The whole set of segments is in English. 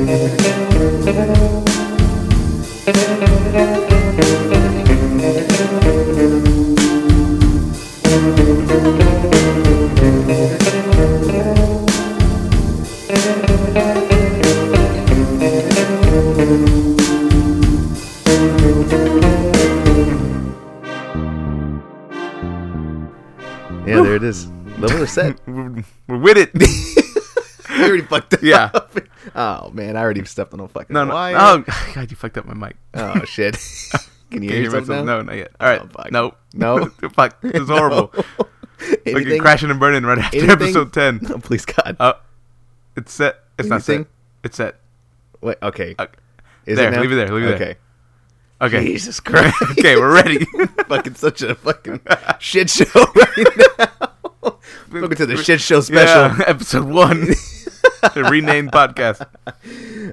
Yeah, Oh man, I already stepped on a fucking no, no. wire. Oh, God, you fucked up my mic. Oh, shit. Can you Can hear you hear yourself now? No, not yet. All right. Oh, no. No. fuck. This is horrible. Fucking Anything? crashing and burning right after anything? episode 10. No, please God. Uh, it's set. It's not set. It's set. Wait. Okay. Uh, Is there, now? leave it there, leave it there. okay. Okay. Jesus Christ. okay, we're ready. fucking such a fucking shit show right now. Welcome to the shit show special. Yeah, episode one. the renamed podcast.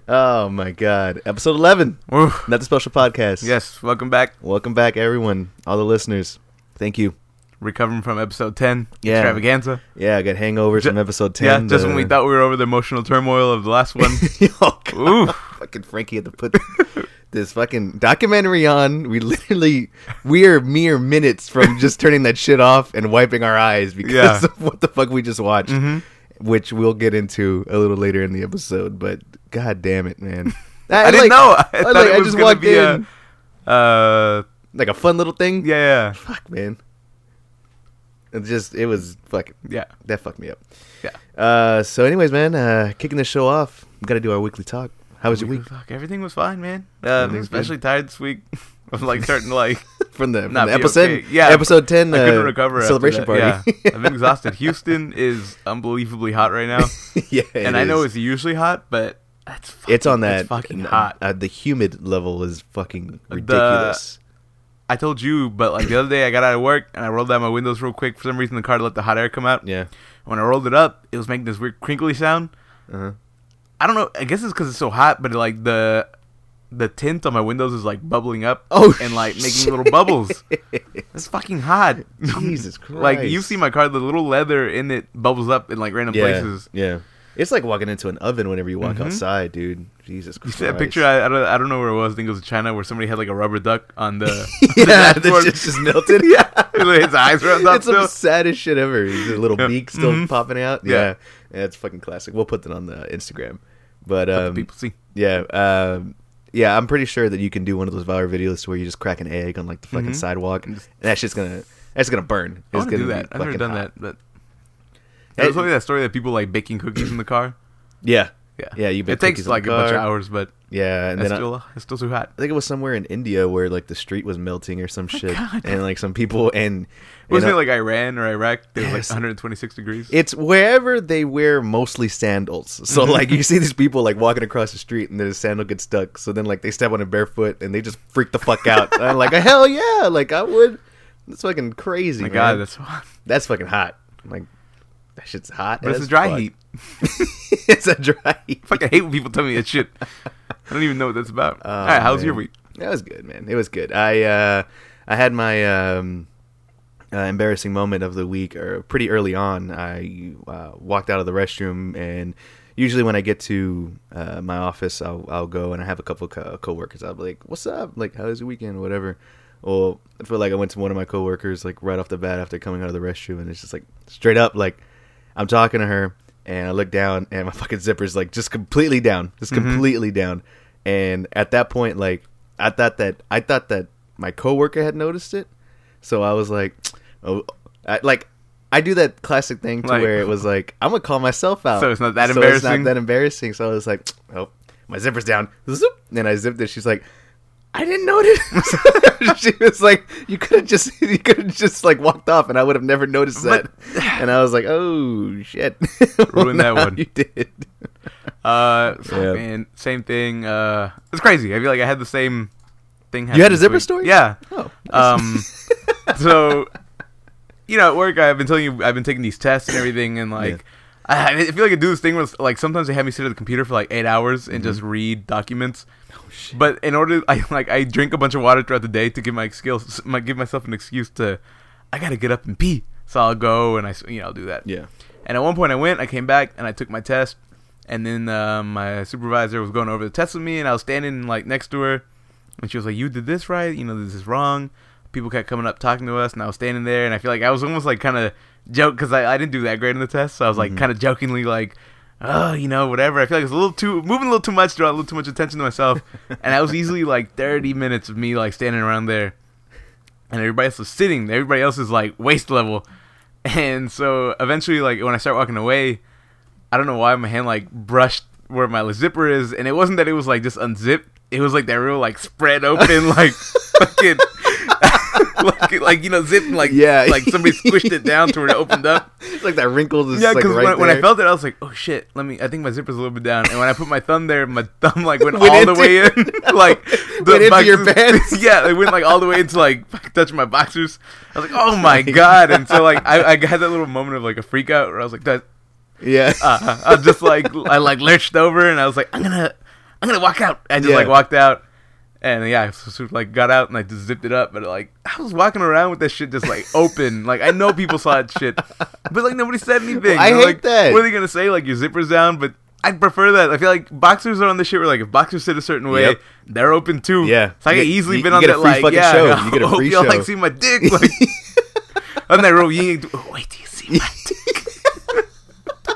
Oh my god. Episode 11. Woo. Not the special podcast. Yes, welcome back. Welcome back everyone. All the listeners. Thank you. Recovering from episode 10. Yeah. Extravaganza. Yeah, I got hangovers Ju- from episode 10. Yeah, just when we thought we were over the emotional turmoil of the last one. oh, God. Ooh. fucking Frankie had to put this fucking documentary on. We literally we are mere minutes from just turning that shit off and wiping our eyes because Yeah. of what the fuck we just watched. Mm-hmm. Which we'll get into a little later in the episode, but god damn it, man. I, didn't know. I, I, thought like, it I just walked to be in. a. Uh, like a fun little thing. yeah, yeah. Fuck man. It just it was fucking Yeah. that fucked me up. Yeah. Uh so anyways, man, uh kicking the show off. We gotta do our weekly talk. How was your week? Fuck, everything was fine, man. Uh, especially tired this week. I'm like starting like. From the, from the episode okay. Yeah, episode ten I couldn't uh, recover. after celebration party. Yeah, I've been exhausted. Houston is unbelievably hot right now, yeah, and I know it's usually hot, but it's fucking, it's on that It's fucking uh, hot. Uh, the humid level is fucking The- ridiculous. I told you, but like the other day, I got out of work and I rolled down my windows real quick. For some reason, the car let the hot air come out. yeah. When I rolled it up, it was making this weird crinkly sound. Uh-huh. I don't know. I guess it's because it's so hot, but like the the tint on my windows is like bubbling up. Oh, and like making shit. little bubbles. It's fucking hot. Jesus Christ. like you see my car, the little leather in it bubbles up in like random yeah, places. Yeah. It's like walking into an oven whenever you walk Mhm. outside, dude. Jesus You Christ. see that picture? I, I, don't, I don't know where it was. I think it was China where somebody had like a rubber duck on the, yeah, the that dashboard. just melted. yeah, his eyes were it's the saddest shit ever. Little Yeah. beak still Mhm. popping out. Yeah. Yeah. yeah, it's fucking classic. We'll put that on the Instagram. But um, people see. yeah, um, yeah, I'm pretty sure that you can do one of those viral videos where you just crack an egg on like the fucking Mhm. sidewalk, And that's just gonna that's gonna burn. I It's want to gonna do that. I've never done hot. that, but there was only that story that people like baking cookies in the car. Yeah, Yeah, Yeah, you bake It takes like a bunch of hours, but yeah, and it's then I, still it's still too hot. I think it was somewhere in India where like the street was melting or some shit, God. and like some people and Wasn't know, it like Iran or Iraq? It was like 126 degrees. It's wherever they wear mostly sandals. So Mm-hmm. like you see these people like walking across the street and then the sandal gets stuck. So then like they step on it barefoot and they just freak the fuck out. I'm like, hell yeah, like I would. That's fucking crazy. my man. God, that's hot. that's fucking hot. Like that shit's hot. But it's a dry fuck. heat. it's a dry heat. Fucking hate when people tell me that shit. I don't even know what that's about. Oh, All right, how's your week? That was good, man. It was good. I uh, I had my um, uh, embarrassing moment of the week, or pretty early on. I uh, walked out of the restroom, and usually when I get to uh, my office, I'll I'll go and I have a couple co- coworkers. I'll be like, "What's up? Like, how was your weekend? Whatever." Well, I feel like I went to one of my coworkers like right off the bat after coming out of the restroom, and it's just like straight up like I'm talking to her, and I look down, and my fucking zipper's like just completely down, just Mhm. completely down. And at that point, like I thought that I thought that my coworker had noticed it, so I was like, oh, I, like I do that classic thing to Like- where it was like I'm gonna call myself out, So it's not that It's embarrassing? not that embarrassing. So I was like, oh, my zipper's down. Zoop. And I zipped it. She's like. I didn't notice. she was like, "You could have just, you could have just like walked off, and I would have never noticed that." But- and I was like, "Oh shit, Ruined that one. You did. Uh, fuck, Yeah. man, same thing. Uh, it's crazy. I feel like I had the same thing. You had a zipper week. story? Yeah. Oh, Um, so you know, at work, I've been telling you, I've been taking these tests and everything, and like, I, I feel like I do this thing where like sometimes they have me sit at the computer for like eight hours and just read documents. Shit. But in order, I like I drink a bunch of water throughout the day to give my skills, my, give myself an excuse to, I gotta get up and pee. So I'll go and I, you know, I'll do that. yeah, And at one point I went, I came back and I took my test, And then uh, my supervisor was going over the test with me, and I was standing like next to her, and she was like, "You did this right. You know this is wrong." People kept coming up talking to us, and I was standing there, and I feel like I was almost like kind of joke because I, I didn't do that great in the test, so I was like Mhm. kind of jokingly like, "Oh, you know, whatever." I feel like it's a little too moving a little too much, drawing a little too much attention to myself, and that was easily like thirty minutes of me like standing around there, and everybody else was sitting. Everybody else is like waist level, and so eventually, like when I start walking away, I don't know why my hand like brushed where my zipper is, and it wasn't that it was like just unzipped. It was like that real like spread open like fucking like like you know zipping like Yeah. like somebody squished it down to where it opened up. It's like that wrinkle is Yeah, like because right when, when I felt it, I was like, oh shit, let me. I think my zipper's a little bit down, and when I put my thumb there, my thumb like went, Went all the way in, like the Went into your pants? yeah, it went like all the way into like touching my boxers. I was like, oh my god, and so like I, I had that little moment of like a freak out where I was like, that yeah. uh, I just like I like lurched over and I was like I'm gonna I'm gonna walk out. I just Yeah. like walked out and yeah, so, so, like got out and I just zipped it up. But like I was walking around with that shit just like open. like I know people saw that shit, but like nobody said anything. I You know, hate like, that. What are they gonna say? Like your zipper's down, but. I prefer that. I feel like boxers are on the shit where like if boxers sit a certain way, Yep. they're open too. Yeah. so I could get- easily you- been you on get a that free like fucking yeah. show. You get a hope free y'all show. like see my dick. Like on that row, you. Oh, wait do you see my dick.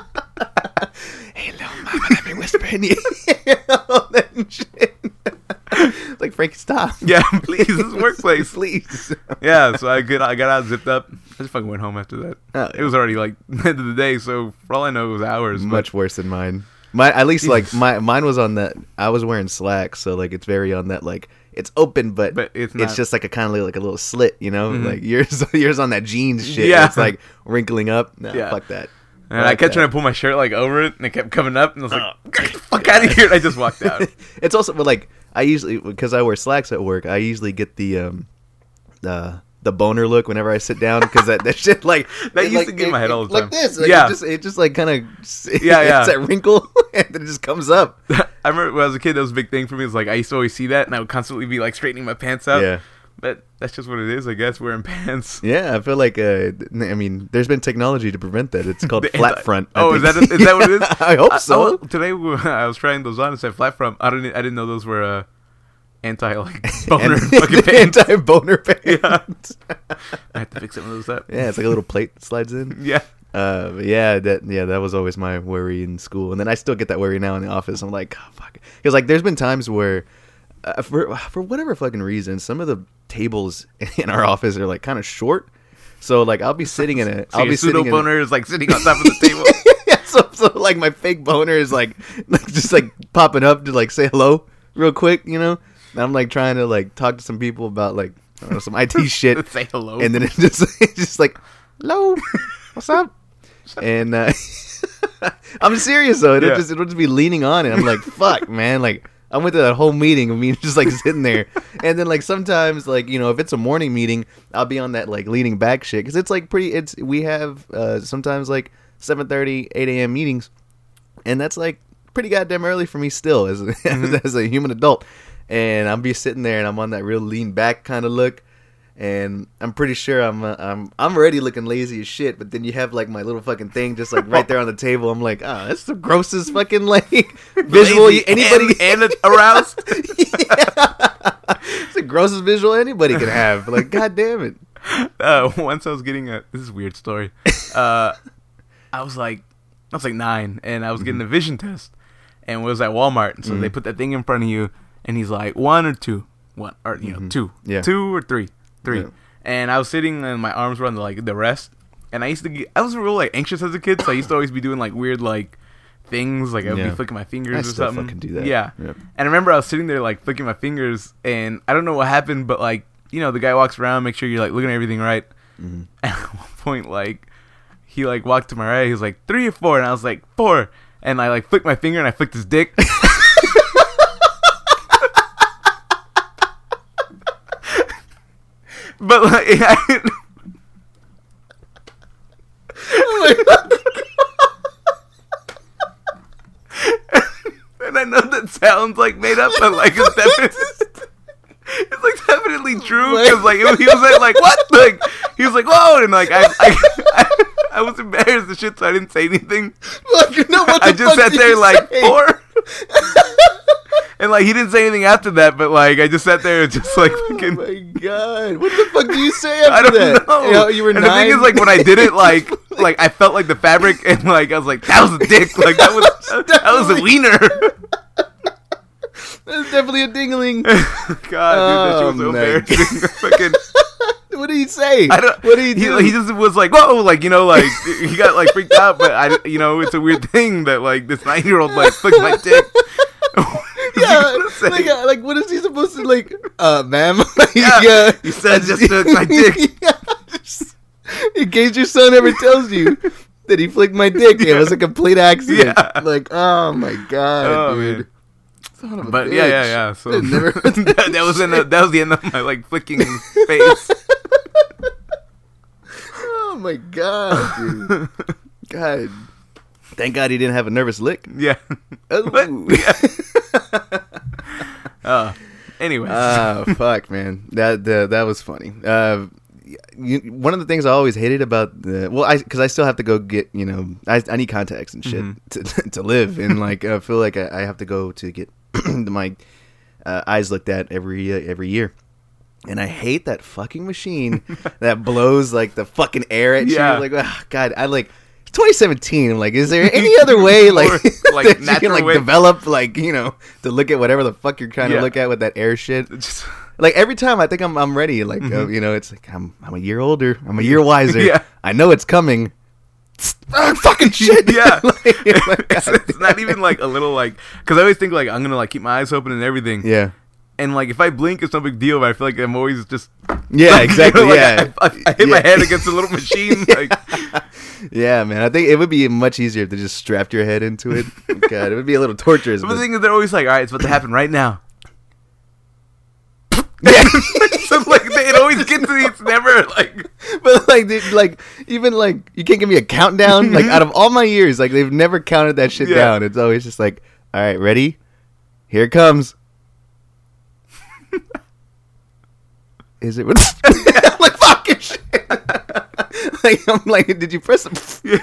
hey, little mama, let me whisper in your ear. That shit. like Frankie, stop. Yeah, please. This is workplace. please. yeah, so I get I got out zipped up. I just fucking went home after that. Oh, It was already like the end of the day, so for all I know, it was hours. much worse than mine. My at least like my mine was on that. I was wearing slacks, so like it's very on that like it's open, but, But it's it's just like a kind of like a little slit, you know. Mhm. Like yours, yours on that jeans shit. Yeah. It's like wrinkling up. No, Yeah. fuck that. And I Fuck kept that. trying to pull my shirt like over it, and it kept coming up, and I was like, Oh, "Get the "Fuck out of here!" And I just walked out. it's also but like I usually because I wear slacks at work. I usually get the um the the boner look whenever I sit down because that, that shit like That used like, to get in my head all the like this. Like, Yeah. it just it just like kind of Yeah, yeah. It's that wrinkle and then it just comes up. I remember when I was a kid, that was a big thing for me. It's like I used to always see that, and I would constantly be like straightening my pants out. Yeah. But that's just what it is, I guess. Wearing pants. Yeah, I feel like uh, I mean, there's been technology to prevent that. It's called flat front. I Oh, is think. that is that what it is? I hope so. I- today we- I was trying those on. It said flat front. I didn't. I didn't know those were uh, anti like boner fucking pants. anti-boner pants. I have to fix some of those up. Yeah, it's like a little plate that slides in. Yeah. Uh, but yeah, that yeah, that was always my worry in school, and then I still get that worry now in the office. I'm like, oh, fuck, because like there's been times where, uh, for for whatever fucking reason, some of the tables in our office are like kind of short. So like I'll be sitting in it. So I'll be pseudo sitting in. boner is like sitting on top of the table. yeah, so, so like my fake boner is like, like just like popping up to like say hello real quick, you know. And I'm like trying to like talk to some people about like I don't know, some IT shit, Say hello. and then it just it's just like, hello, what's up? And uh, I'm serious though. It'll Yeah. just it'll just be leaning on it. I'm like, fuck, man. Like I went to that whole meeting of me just like sitting there, and then like sometimes like you know if it's a morning meeting, I'll be on that like leaning back shit because it's like pretty. It's we have uh, sometimes like 7:30, 8 a.m. meetings, and that's like pretty goddamn early for me still as a, Mm-hmm. as a human adult. And I'm be sitting there and I'm on that real lean back kind of look. And I'm pretty sure I'm uh, I'm I'm already looking lazy as shit, but then you have like my little fucking thing just like right there on the table. I'm like, ah, that's the grossest fucking like visual Lazy anybody and, and aroused. it's the grossest visual anybody can have. Like, god damn it. uh, once I was getting a this is a weird story. Uh, I was like, I was like nine, and I was getting a vision test, and it was at Walmart. And so they put that thing in front of you, and he's like, one or two, one or you know two, Yeah. two or three, three. Yeah. And I was sitting, and my arms were on the, like the rest, and I used to get, I was real like anxious as a kid, so I used to always be doing like weird like things, like I would Yeah. be flicking my fingers I or still something. fucking do that. Yeah. Yep. And I remember I was sitting there like flicking my fingers, and I don't know what happened, but like you know, the guy walks around, make sure you're like looking at everything right. Mhm. And at one point, like he like walked to my right, he was like three or four, and I was like four, and I like flicked my finger and I flicked his dick. but like, I, and I know that sounds like made up, but like it's definitely. It's like definitely true because like it- he was at, like what like he was like whoa and like I I, I, I was embarrassed as shit, so I didn't say anything. Look, no, what the I just sat there like say? four. and like he didn't say anything after that, but like I just sat there and just like Oh fucking. my god! What the fuck do you say after I don't that? know. You, know, you were and nine. the thing is, like when I did it, like like I felt like the fabric, and like I was like, that was a dick. Like that was that was a wiener. That's definitely a dingling. God, dude, that shit was oh, so Oh, embarrassing. Fucking, what did he say? I don't. What did he do? He, just was like, whoa, like you know, like he got like freaked out. But I, you know, it's a weird thing that like this nine year old like flicked my dick. Say? like, uh, like what is he supposed to like? Uh, ma'am. like, Yeah, uh, you said just took my dick. yeah, just- in case your son ever tells you that he flicked my dick, yeah. it was a complete accident. Yeah. Like, oh my god, Oh, dude. man. Son of a But bitch. yeah, yeah, yeah. So never- that, that was in the, that was the end of my like flicking face. Oh my god, dude. God. Thank God he didn't have a nervous lick. Yeah. Oh. Yeah. Uh, anyways. Oh fuck, man, that that, that was funny. Uh, you, one of the things I always hated about the well, I because I still have to go get you know I, I need contacts and shit to to live and like I feel like I, I have to go to get my uh, eyes looked at every uh, every year. And I hate that fucking machine that blows like the fucking air at Yeah. you. Like, oh, God, I like 2017. I'm like, is there any other way, like, like, you can like way- develop, like, you know, to look at whatever the fuck you're trying to look at with that air shit? Just, Like every time I think I'm I'm ready, like uh, you know, it's like I'm I'm a year older, I'm a year wiser. Mm-hmm. Yeah. I know it's coming. Ah, fucking shit. yeah. Like, like, it's, it's not even like a little like because I always think like I'm gonna like keep my eyes open and everything. yeah. And like if I blink, it's no big deal. But I feel like I'm always just Yeah, like, exactly. you know, like, yeah. I, I, I hit my head against a little machine. Like, Yeah, man. I think it would be much easier if they just strapped your head into it. God, it would be a little torturous. but But the thing is, they're always like, "All right, it's about to happen right now." yeah. so like they, it always gets to me. It's never like but like, they, like even like you can't give me a countdown. Like out of all my years, like they've never counted that shit Yeah. down. It's always just like, all right, ready? Here it comes. Is it? Like fucking shit. like I'm like, did you press? The...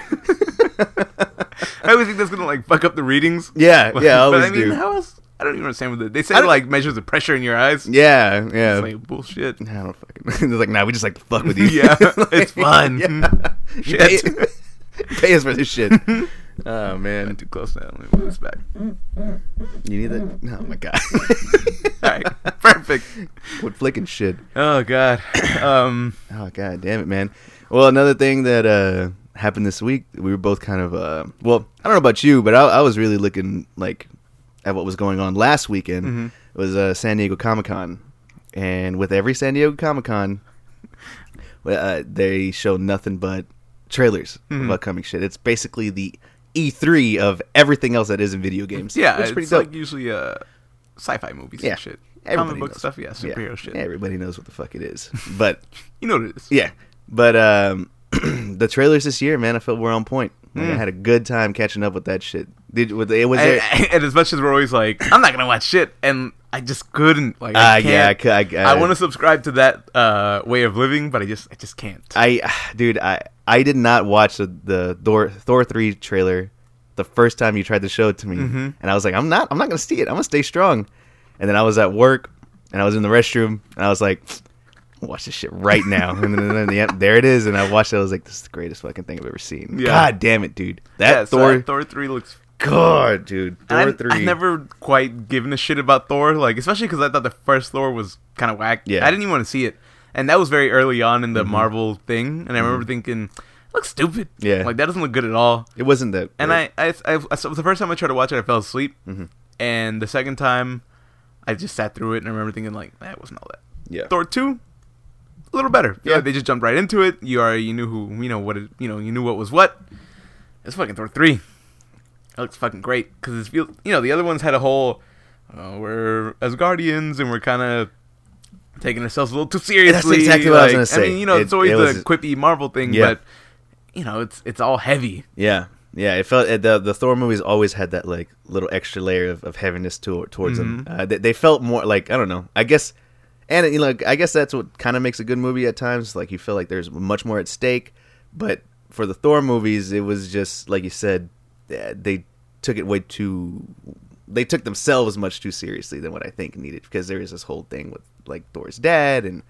I always think that's gonna like fuck up the readings. Yeah, yeah, I always I mean, do. how else? I don't even understand what the, they say. Like measures the pressure in your eyes. Yeah, yeah. It's like bullshit. I don't fucking. It's like, nah, we just like to fuck with you. Yeah, it's fun. Yeah. You Pay, pay us for this shit. Oh man, too close now. Let me move this back. you need that? Oh my god. All right, perfect. What flicking shit? Oh god. Um. Oh god damn it, man. Well, another thing that uh happened this week, we were both kind of uh well, I don't know about you, but I, I was really looking like at what was going on last weekend. Mhm. It was uh, San Diego Comic Con, and with every San Diego Comic Con, uh, they show nothing but trailers Mhm. of upcoming shit. It's basically the E3 of everything else that is in video games. Yeah, it's pretty dope. like usually uh, sci-fi movies Yeah. and shit. Everybody Comic book knows. stuff, yeah, superhero yeah. shit. Everybody knows what the fuck it is, but You know what it is. Yeah, but um, the trailers this year, man, I felt were on point. Like, I Mm. had a good time catching up with that shit. Did was it was And, there? and as much as we're always like, I'm not gonna watch shit, and I just couldn't. Like, I Uh, can't. yeah, I, cou- I, I want to subscribe to that uh, way of living, but I just, I just can't. I, dude, I, I did not watch the, the Thor Thor three trailer the first time you tried to show it to me, Mhm. and I was like, I'm not, I'm not gonna see it. I'm gonna stay strong. And then I was at work, and I was in the restroom, and I was like, watch this shit right now. and then, and then there it is, and I watched it. I was like, this is the greatest fucking thing I've ever seen. Yeah. God damn it, dude. That yeah, so Thor, that Thor three looks. God, dude, Thor I, three. I've never quite given a shit about Thor, like especially because I thought the first Thor was kind of whack. Yeah. I didn't even want to see it, and that was very early on in the Marvel thing, and I remember thinking, looks stupid. Yeah. like that doesn't look good at all. It wasn't that. And. I, I, I, I, the first time I tried to watch it, I fell asleep, Mhm. and the second time, I just sat through it, and I remember thinking like, that wasn't all that. yeah, Thor two, a little better. Yeah, Yeah. they just jumped right into it. You already you knew who you know what it, you know you knew what was what. It's fucking Thor three. It looks fucking great because it's feel you know the other ones had a whole uh, we're Asgardians and we're kind of taking ourselves a little too seriously. That's exactly what I was gonna say. I mean, you know, It- it's always it the was- quippy Marvel thing, Yeah. but you know, it's it's all heavy. yeah, yeah. It felt the the Thor movies always had that like little extra layer of, of heaviness to, towards them. Mhm. Uh, they, they felt more like I don't know. I guess, and you know, I guess that's what kind of makes a good movie at times. Like you feel like there's much more at stake, but for the Thor movies, it was just like you said, eh, they took it way too. They took themselves much too seriously than what I think needed because there is this whole thing with like Thor's dad and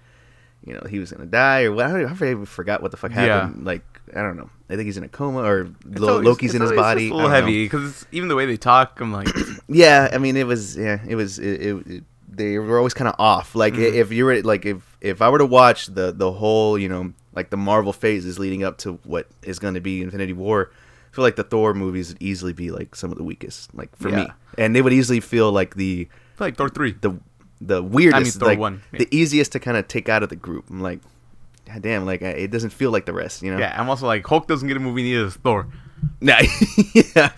you know he was gonna die or what. I, don't, I forgot what the fuck happened. Like I don't know. I think he's in a coma or It's always- Loki's in his body. a little heavy because even the way they talk, I'm like, Yeah, I mean, it was yeah, it was it. it, it they were always kind of off. Like Mhm. if you were like if if I were to watch the the whole you know like the Marvel phases leading up to what is going to be Infinity War, I feel like the Thor movies would easily be like some of the weakest, like for me, and they would easily feel like the like Thor three. the the weirdest, Thor like one, yeah. the easiest to kind of take out of the group. I'm like, God damn, like I- it doesn't feel like the rest, you know? Yeah, I'm also like Hulk doesn't get a movie neither as Thor. Nah, yeah.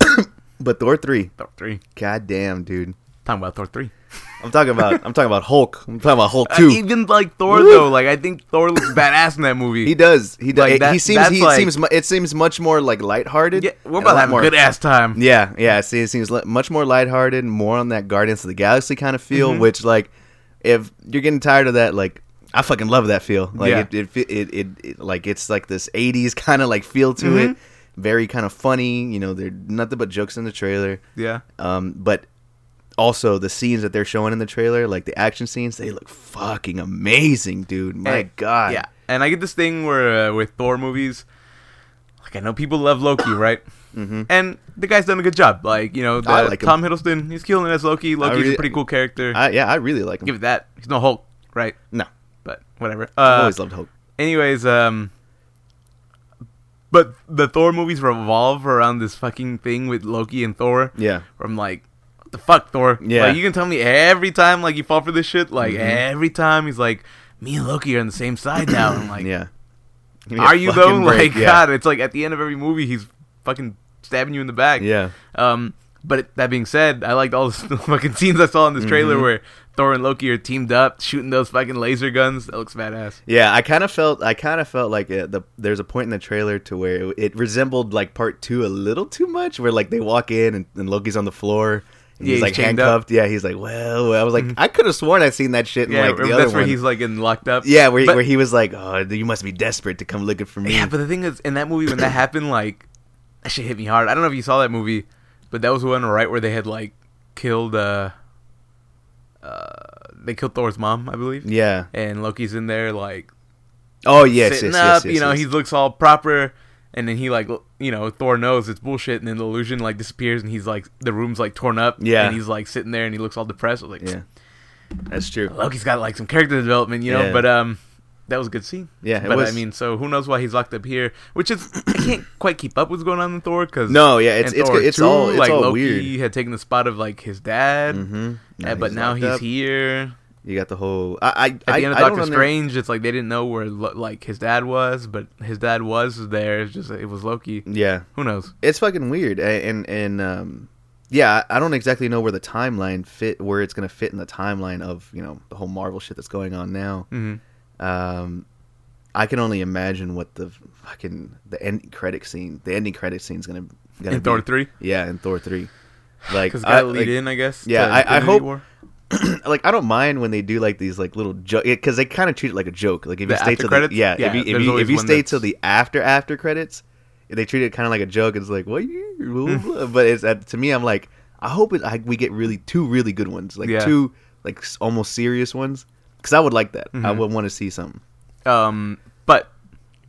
but Thor three, Thor three. god damn, dude. Talking about Thor three. I'm talking about I'm talking about Hulk. I'm talking about Hulk Uh, two. even like Thor Woo! though, like I think Thor looks badass in that movie. He does. He does. Like, that- he seems. He like- seems. It seems much more like lighthearted. yeah, we're about to lot have more- good ass time. Yeah, yeah. See, it seems much more lighthearted, more on that Guardians of the Galaxy kind of feel. Mhm. Which, like, if you're getting tired of that, like, I fucking love that feel. Like, Yeah. it, it, fe- it, it, it, like, it's like this '80s kind of like feel to it. Mhm. Very kind of funny. You know, they're nothing but jokes in the trailer. Yeah. Um, but also the scenes that they're showing in the trailer, like the action scenes, they look fucking amazing, dude. My And- god. Yeah, and I get this thing where uh, with Thor movies, like I know people love Loki, right? hmm And the guy's done a good job. Like you know, the, like him. Tom Hiddleston, he's killing it as Loki. Loki's really- a pretty cool character. I, yeah, I really like him. Give it that. He's no Hulk, right? No, But whatever. I've Uh, always loved Hulk. anyways, um, but the Thor movies revolve around this fucking thing with Loki and Thor. Yeah. From like, the fuck, Thor? Yeah. Like, you can tell me every time, like, you fall for this shit. Like, Mhm. every time he's like, me and Loki are on the same side now. I'm like, yeah. Give me a are you though? break, Like, yeah. God, it's like at the end of every movie, he's fucking stabbing you in the back. Yeah. Um, but it, that being said, I liked all the fucking scenes I saw in this trailer Mhm. where Thor and Loki are teamed up, shooting those fucking laser guns. That looks badass. Yeah, I kind of felt I kind of felt like uh, the there's a point in the trailer to where it, it resembled like part 2 a little too much where like they walk in and, and Loki's on the floor and Yeah, he's he's like chained up. handcuffed. Yeah, he's like, "Well, I was like I could have sworn I'd seen that shit in Yeah, like the that's other where one." he's like getting locked up. yeah, where he, But- where he was like, "Oh, you must be desperate to come looking for me." Yeah, but the thing is, in that movie, when that happened, like that shit hit me hard. I don't know if you saw that movie, but that was the one right where they had like killed. uh uh They killed Thor's mom, I believe. yeah. And Loki's in there like Oh, yes, sitting yes, up. yes, yes, you know, he looks all proper, and then he like you know Thor knows it's bullshit, and then the illusion like disappears, and he's like the room's like torn up. Yeah. and he's like sitting there, and he looks all depressed. Like, Yeah. That's true. Loki's got like some character development, you know. Yeah. But um, that was a good scene. Yeah, but was. I mean, so who knows why he's locked up here? Which is I can't quite keep up with what's going on in Thor because No, yeah, it's it's it's all it's like all Loki weird. had taken the spot of like his dad, Mhm. uh, but now he's up. here. You got the whole I I At the end of Doctor under- Strange, it's like they didn't know where like his dad was, but his dad was there. It's just it was Loki. Yeah. Who knows? it's fucking weird and and um yeah i don't exactly know where the timeline fit where it's gonna fit in the timeline of you know the whole marvel shit that's going on now hmm um i can only imagine what the fucking the end credit scene the ending credit scene is gonna, gonna In be. Thor three, yeah in thor 3 like because I, lead like, in, I guess. yeah, I- I hope- War. like i don't mind when they do like these like little joke because they kind of treat it like a joke like if you The stay after till credits? the yeah, Yeah, if you if you, if you stay that's- till the after after credits they treat it kind of like a joke it's like what you but it's uh, to me i'm like i hope it I, we get really two really good ones like Yeah. two like almost serious ones because i would like that i Mhm. would want to see something Um, but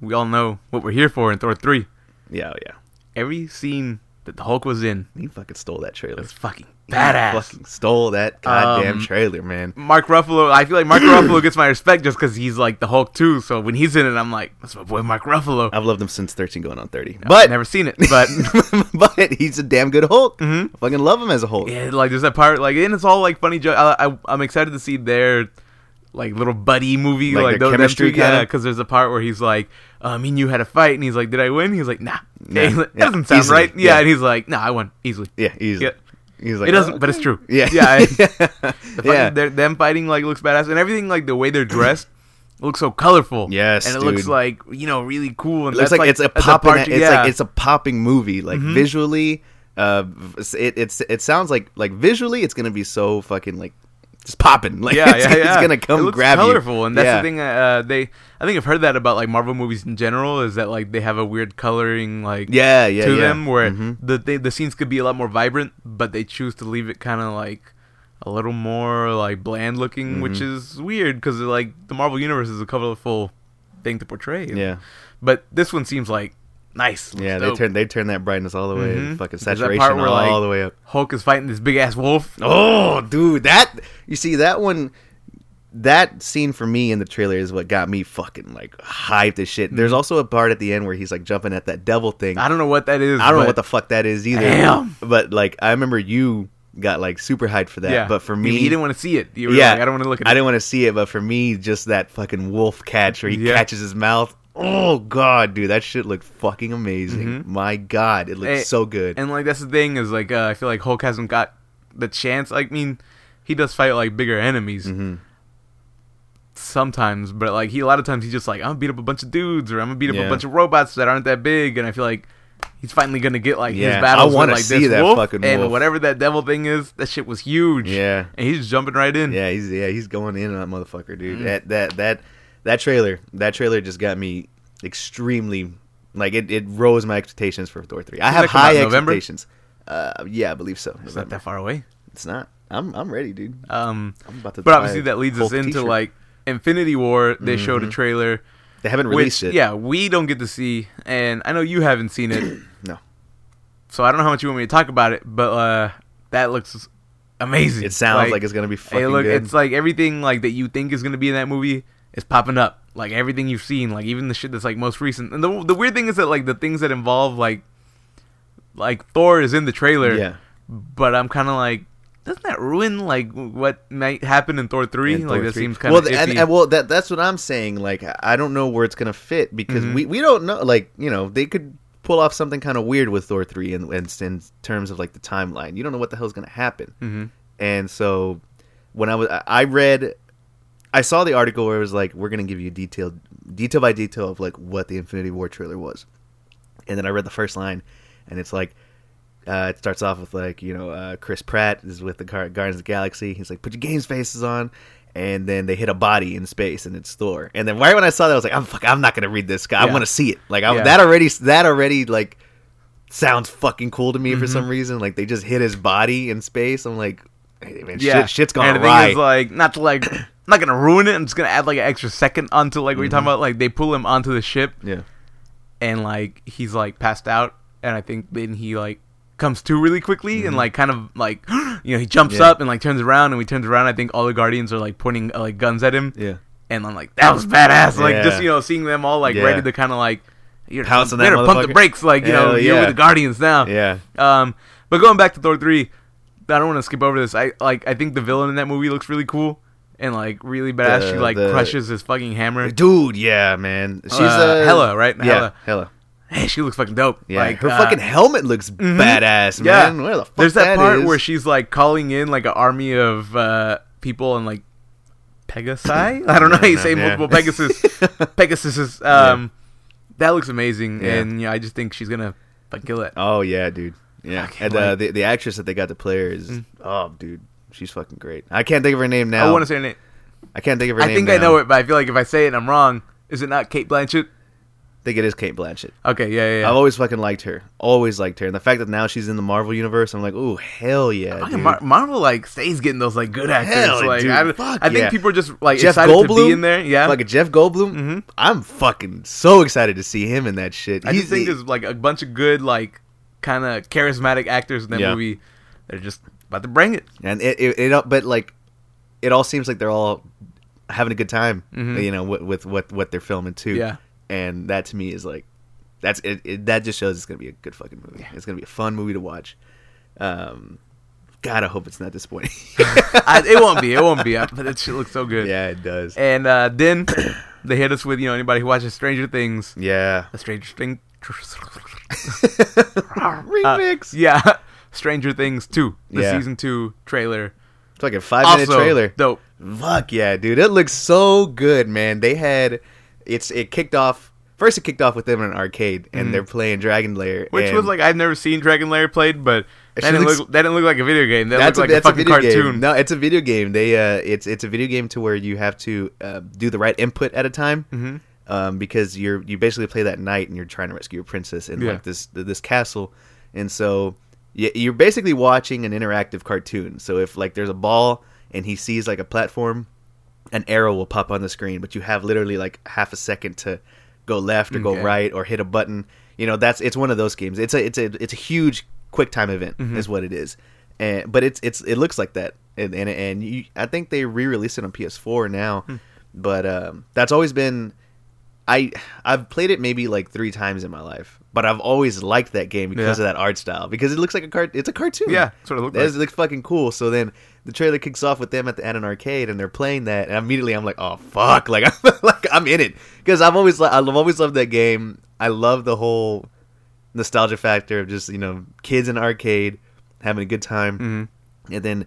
we all know what we're here for in Thor three. yeah yeah Every scene that the Hulk was in he fucking stole that trailer It's fucking He badass. fucking stole that goddamn Um, trailer man Mark Ruffalo, I feel like Mark Ruffalo gets my respect just because he's like the Hulk too. So when he's in it, I'm like, that's my boy Mark Ruffalo. i've loved him since 13 going on 30 I've but never seen it, but but he's a damn good hulk Mhm. I fucking love him as a hulk yeah, like there's that part, like, and it's all like funny joke. I, I, I'm excited to see their like little buddy movie, Like like, tho- chemistry two, yeah, because there's a part where he's like, me and you had a fight, and he's like, did I win? He's like, nah, Nah, Yeah, he's like, yeah, doesn't sound easily, right. Yeah, yeah. and he's like, nah, I won easily. Yeah, easily. Yeah. He's like it doesn't, "Oh, but it's true. Yeah, yeah. I- yeah, The fucking, yeah. them fighting like looks badass, and everything like the way they're dressed looks so colorful. Yes, and it dude. looks like you know really cool. And It looks that's, like, it's a popping. part- it's yeah. like it's a popping movie. Like Mhm. visually, uh, it it's it sounds like like visually, it's gonna be so fucking like just popping. Like yeah, it's, yeah, yeah. it's gonna It come looks grab colorful, you. and that's yeah. the thing. Uh, they, I think I've heard that about like Marvel movies in general. Is that like they have a weird coloring like Yeah, yeah, to yeah. them where Mhm. the they, the scenes could be a lot more vibrant, but they choose to leave it kind of like a little more like bland looking, which Mhm. is weird because like the Marvel universe is a colorful thing to portray. Yeah, but this one seems like nice. yeah. They dope. turn they turn that brightness all the way, Mhm. fucking saturation part where, all, like, the way up. Hulk is fighting this big ass wolf. Oh, dude, that you see that one. That scene for me in the trailer is what got me fucking like hyped as shit. There's Mhm. also a part at the end where he's like jumping at that devil thing. I don't know what that is. I don't know what the fuck that is either. Damn. But like, I remember you got like super hyped for that. yeah. But for me, you didn't want to see it. You were yeah, like, I don't want to look at I it. didn't want to see it, but for me, just that fucking wolf catch where he Yeah. catches his mouth. Oh god, dude, that shit looked fucking amazing. Mhm. My god, it looked Eh, so good. And like that's the thing is like uh, I feel like Hulk hasn't got the chance. Like, I mean, he does fight like bigger enemies hmm sometimes, but like he a lot of times he's just like I'm gonna beat up a bunch of dudes or I'm gonna beat up Yeah. a bunch of robots that aren't that big, and I feel like he's finally gonna get like Yeah, his I battles wanna like see this that wolf fucking and whatever that devil thing is. That shit was huge. Yeah, and he's jumping right in. yeah, he's yeah he's going in on that motherfucker, dude. Mm. That that that that trailer, that trailer just got me extremely like it. It rose my expectations for Thor three. I have that high expectations. Uh, yeah, I believe so. It's not that far away. It's not. I'm I'm ready, dude. Um, I'm about to. but obviously that leads us into t-shirt. like Infinity War. They showed a trailer. they haven't Which, released it. yeah, we don't get to see, and I know you haven't seen it. No. So I don't know how much you want me to talk about it, but uh, that looks amazing. It sounds like, it's gonna be fucking hey, look, good. it's like everything like that you think is gonna be in that movie is popping up. Like everything you've seen, like even the shit that's like most recent. And the the weird thing is that like the things that involve like like Thor is in the trailer, yeah. but I'm kind of like. Doesn't that ruin like what might happen in Thor three? and Like Thor that 3. seems kind well, of th- and, and, well, that that's what I'm saying. Like, I don't know where it's gonna fit because Mhm. we, we don't know. Like, you know, they could pull off something kind of weird with Thor three in, in in terms of like the timeline. You don't know what the hell's gonna happen. hmm And so, when I was, I read, I saw the article where it was like, we're gonna give you detailed, detail by detail of like what the Infinity War trailer was, and then I read the first line, and it's like. Uh, it starts off with like you know uh, Chris Pratt is with the Gar- Guardians of the Galaxy. He's like, "Put your games faces on," and then they hit a body in space, and it's Thor. And then right when I saw that, I was like, "I'm fuck, I'm not gonna read this. Guy. I Yeah. want to see it." Like I, Yeah. that already, that already like sounds fucking cool to me for Mhm. some reason. Like they just hit his body in space. I'm like, hey, man, Yeah, shit, shit's gone and the awry. thing is, like, not to like, I'm not gonna ruin it. I'm just gonna add like an extra second onto like what you're talking about. Like they pull him onto the ship, yeah, and like he's like passed out, and I think then he like comes to really quickly and Mhm. like kind of like you know he jumps Yeah. up and like turns around and he turns around I think all the guardians are like pointing uh, like guns at him yeah, and I'm like that was badass like Yeah. just you know seeing them all like Yeah. ready to kind of like you're that better pump the brakes like you know you're with the guardians now yeah. um, but going back to Thor three, I don't want to skip over this. I like I think the villain in that movie looks really cool and like really badass. The- she like the- crushes his fucking hammer. Dude, yeah, man. She's Uh, uh, Hela, right? Yeah, Hella. Hela. Hey, she looks fucking dope. Yeah, like, her uh, fucking helmet looks mhm. badass, Yeah. man. Where the fuck There's that, part is? where she's like calling in like an army of uh, people and like Pegasi. I don't know how you No, say yeah. multiple Pegasus. Pegasus um, that looks amazing, Yeah. and yeah, I just think she's gonna fucking kill it. Oh yeah, dude. Yeah, and uh, the the actress that they got to play her is Mm. oh, dude, she's fucking great. I can't think of her name now. I want to say her name. I can't think of her I name. I think I know it, but I feel like if I say it, and I'm wrong. Is it not Cate Blanchett? I think it is Cate Blanchett. Okay, yeah, yeah. yeah. I've always fucking liked her. Always liked her, and the fact that now she's in the Marvel universe, I'm like, oh hell yeah. Mar- Marvel like stays getting those like good actors. Hell, like dude, I, fuck I think yeah. people are just like Jeff excited to Goldblum? be in there. Yeah, Like a Jeff Goldblum, Mhm. I'm fucking so excited to see him in that shit. I just think there's like a bunch of good like kind of charismatic actors in that Yeah. movie. They're just about to bring it. and it, it, it but like it all seems like they're all having a good time Mhm. you know with, with what what they're filming too Yeah. and that to me is like that's it, it that just shows it's gonna be a good fucking movie it's gonna be a fun movie to watch um god i hope it's not disappointing I, it won't be. It won't be. But that shit looks so good. yeah it does And uh, then they hit us with you know anybody who watches Stranger Things, yeah a Stranger Things remix yeah, Stranger Things two, the Yeah. season two trailer. it's like a five minute also trailer dope. Fuck yeah, dude! It looks so good, man. They had it's it kicked off first it kicked off with them in an arcade, and Mhm. they're playing Dragon Lair, Which was like I've never seen Dragon Lair played, but that didn't, looks- look, that didn't look like a video game. That looked a, like a that's a fucking video cartoon. game. No, it's a video game. They uh, it's it's a video game to where you have to uh, do the right input at a time. hmm um, because you're you basically play that knight and you're trying to rescue a princess in Yeah. like this this castle, and so you're basically watching an interactive cartoon. So if like there's a ball and he sees like a platform, an arrow will pop on the screen, but you have literally like half a second to go left or go right or hit a button. You know that's it's one of those games. It's a it's a it's a huge quick time event Mhm. is what it is, and but it's it's it looks like that, and and, and you, I think they re-released it on PS4 now, Hmm. but um, that's always been I I've played it maybe like three times in my life, but I've always liked that game because Yeah. of that art style because it looks like a cart. It's a cartoon. Yeah, sort of That's like. looks fucking cool. So then the trailer kicks off with them at the at an arcade and they're playing that, and immediately I'm like, oh fuck, like I'm like I'm in it because I've always I've always loved that game. I love the whole nostalgia factor of just you know kids in an arcade having a good time, hmm and then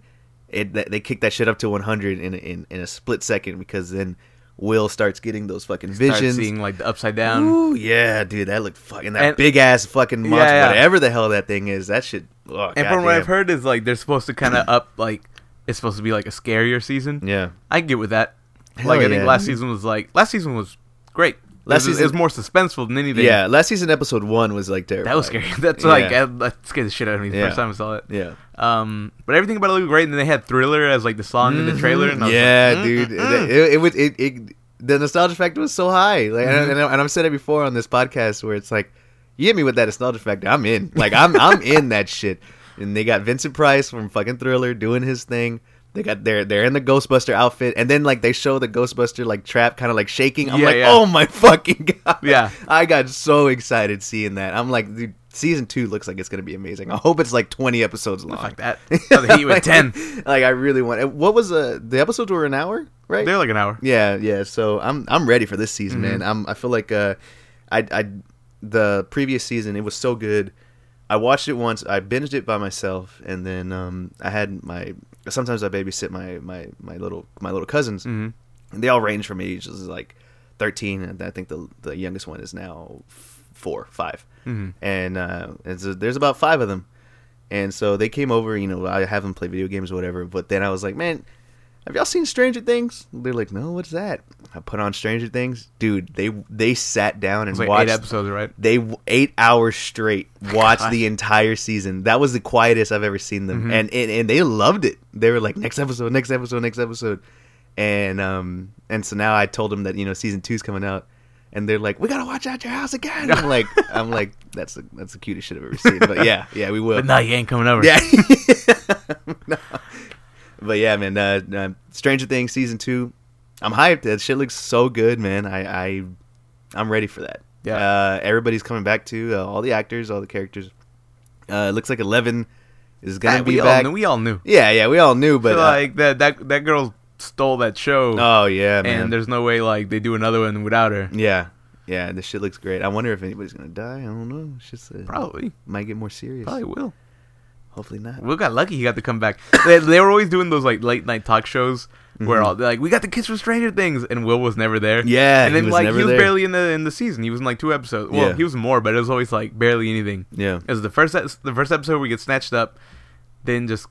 it they kick that shit up to 100 in in in a split second because then Will starts getting those fucking visions. seeing like the upside down. Ooh, yeah, dude, that looked fucking that big ass fucking monster, Yeah, yeah. whatever the hell that thing is. That shit. Oh, and from what. I've heard is like they're supposed to kind of up like it's supposed to be like a scarier season. yeah, I can get with that. Hell like I think last season was like last season was great. Last Last season season- it was more suspenseful than anything. yeah. Last season, episode one was like terrible. that was scary. That's like Yeah. uh, that scared the shit out of me the Yeah. first time I saw it. Yeah, Um, but everything about it looked great. And then they had Thriller as like the song in the trailer. And I was Mm-hmm. yeah, like, dude. It, it was it, it. The nostalgia factor was so high, like, Mhm. and, and, and I've said it before on this podcast where it's like, you hit me with that nostalgia factor, I'm in. Like, I'm I'm in that shit. And they got Vincent Price from fucking Thriller doing his thing. They got they're they're in the Ghostbuster outfit, and then like they show the Ghostbuster like trap kind of like shaking. I'm Yeah, like, yeah. oh my fucking god! Yeah. I got so excited seeing that. I'm like, dude, season two looks like it's gonna be amazing. I hope it's like 20 episodes long. Fuck that. Oh, the Heat with ten. Like I really want. What was uh, the episodes were an hour, right? They're like an hour. Yeah, yeah. So I'm I'm ready for this season, Mhm. man. I'm I feel like uh, I I the previous season it was so good. I watched it once. I binged it by myself, and then um I had my sometimes I babysit my my my little my little cousins, hmm and they all range from ages like 13, and I think the the youngest one is now four, five hmm and uh, it's there's about five of them, and so they came over. You know, I have them play video games or whatever. But then I was like, man, have y'all seen Stranger Things? They're like, no, what's that? I put on Stranger Things, dude. They they sat down and like watched. eight episodes, right? They eight hours straight watched God. the entire season. That was the quietest I've ever seen them, Mhm. and, and and they loved it. They were like, next episode, next episode, next episode, and um and so now I told them that you know season two's coming out, and they're like, we gotta watch out your house again. I'm like, I'm like, that's the that's the cutest shit I've ever seen. But yeah, yeah, we will. But no, you ain't coming over. Yeah. No. But yeah, man. Uh, uh, Stranger Things season two. I'm hyped. That shit looks so good, man. I, I I'm ready for that. Yeah. Uh, everybody's coming back too. Uh, all the actors, all the characters. Uh, it looks like Eleven is gonna That be we back. all knew. We all knew. Yeah, yeah, we all knew, but uh, like that that that girl stole that show, oh yeah, man. and there's no way like they do another one without her. yeah, yeah. This shit looks great. I wonder if anybody's gonna die. I don't know. It's just Probably, might get more serious. probably will. Hopefully not. Will got lucky. He got to come back. they, they were always doing those like late night talk shows where Mhm. all like, "We got the kids from Stranger Things," and Will was never there. Yeah, and he then was like he was there. barely in the in the season. He was in like two episodes. Well, Yeah. he was more, but it was always like barely anything. Yeah, It was the first the first episode we get snatched up, then just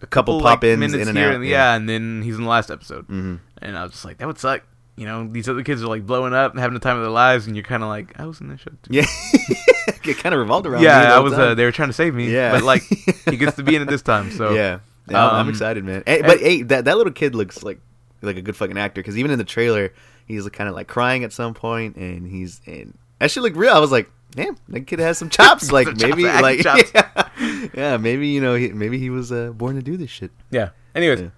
a couple like, pop-ins in and here out. and- yeah, and then he's in the last episode. hmm And I was just like, that would suck. You know, these other kids are like blowing up and having the time of their lives, and you're kind of like, I was in that show too. Yeah, it kind of revolved around. Yeah, I was. Uh, they were trying to save me. Yeah. but like he gets to be in it this time. So yeah, yeah I'm- I'm um, excited, man. Hey, but hey, that that little kid looks like like a good fucking actor because even in the trailer, he's kind of like crying at some point, and he's and that shit looked real. I was like, damn, that kid has some chops. like Some maybe, acting like chops. yeah, yeah, maybe you know, he, maybe he was uh, born to do this shit. yeah. Anyways, Yeah.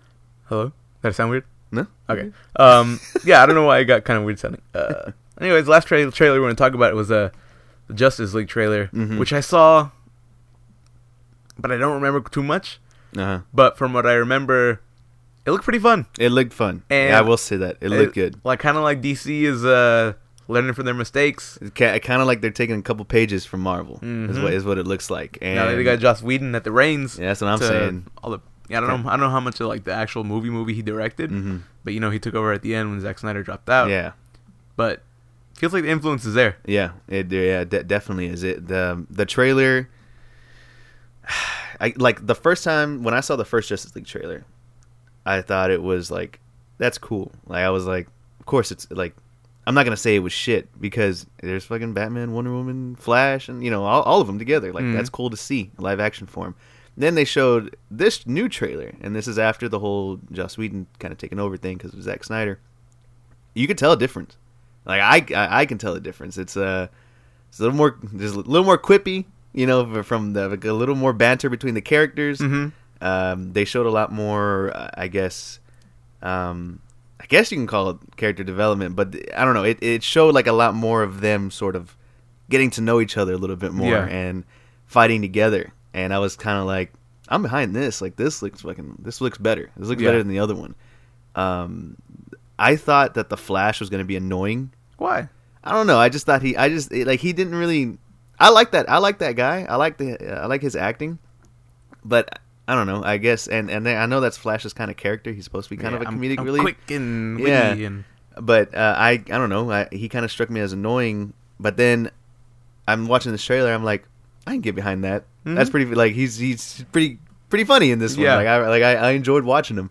hello. That sound weird? No, Okay. Um. Yeah, I don't know why it got kind of weird sounding. Uh. Anyways, last tra- trailer we're gonna talk about was uh, the Justice League trailer, Mhm. which I saw, but I don't remember too much. uh huh. But from what I remember, it looked pretty fun. It looked fun. And yeah, I will say that it looked good. Like kind of like DC is uh learning from their mistakes. Kind of like they're taking a couple pages from Marvel. Is Mhm. what is what it looks like. And now they got Joss Whedon at the reins. yeah, that's what I'm saying. All the yeah, I don't know. I don't know how much of like the actual movie movie he directed, hmm but you know he took over at the end when Zack Snyder dropped out. Yeah, But feels like the influence is there. Yeah, it yeah de- definitely is. It the the trailer. I like the first time when I saw the first Justice League trailer, I thought it was like that's cool. Like I was like, of course it's like I'm not gonna say it was shit because there's fucking Batman, Wonder Woman, Flash, and you know all, all of them together. Like Mhm. that's cool to see live action form. Then they showed this new trailer, and this is after the whole Joss Whedon kind of taking over thing because of Zack Snyder. You could tell a difference. Like I, I, I can tell a difference. It's uh, it's a little more, there's a little more quippy, you know, from the like a little more banter between the characters. Mm-hmm. Um, they showed a lot more, I guess. Um, I guess you can call it character development, but I don't know. It it showed like a lot more of them sort of getting to know each other a little bit more Yeah. and fighting together. And I was kind of like, I'm behind this. Like this looks fucking. This looks better. This looks Yeah. better than the other one. Um, I thought that the Flash was going to be annoying. Why? I don't know. I just thought he. I just it, like he didn't really. I like that. I like that guy. I like the. I like his acting, but I don't know. I guess and and I know that's Flash's kind of character. He's supposed to be kind of a Yeah, I'm- comedic I'm relief. quick and witty Yeah. and But uh, I I don't know. I, he kind of struck me as annoying. But then I'm watching this trailer. I'm like, I can get behind that. Mhm. That's pretty. Like he's he's pretty pretty funny in this one. Yeah. Like I like I, I enjoyed watching him.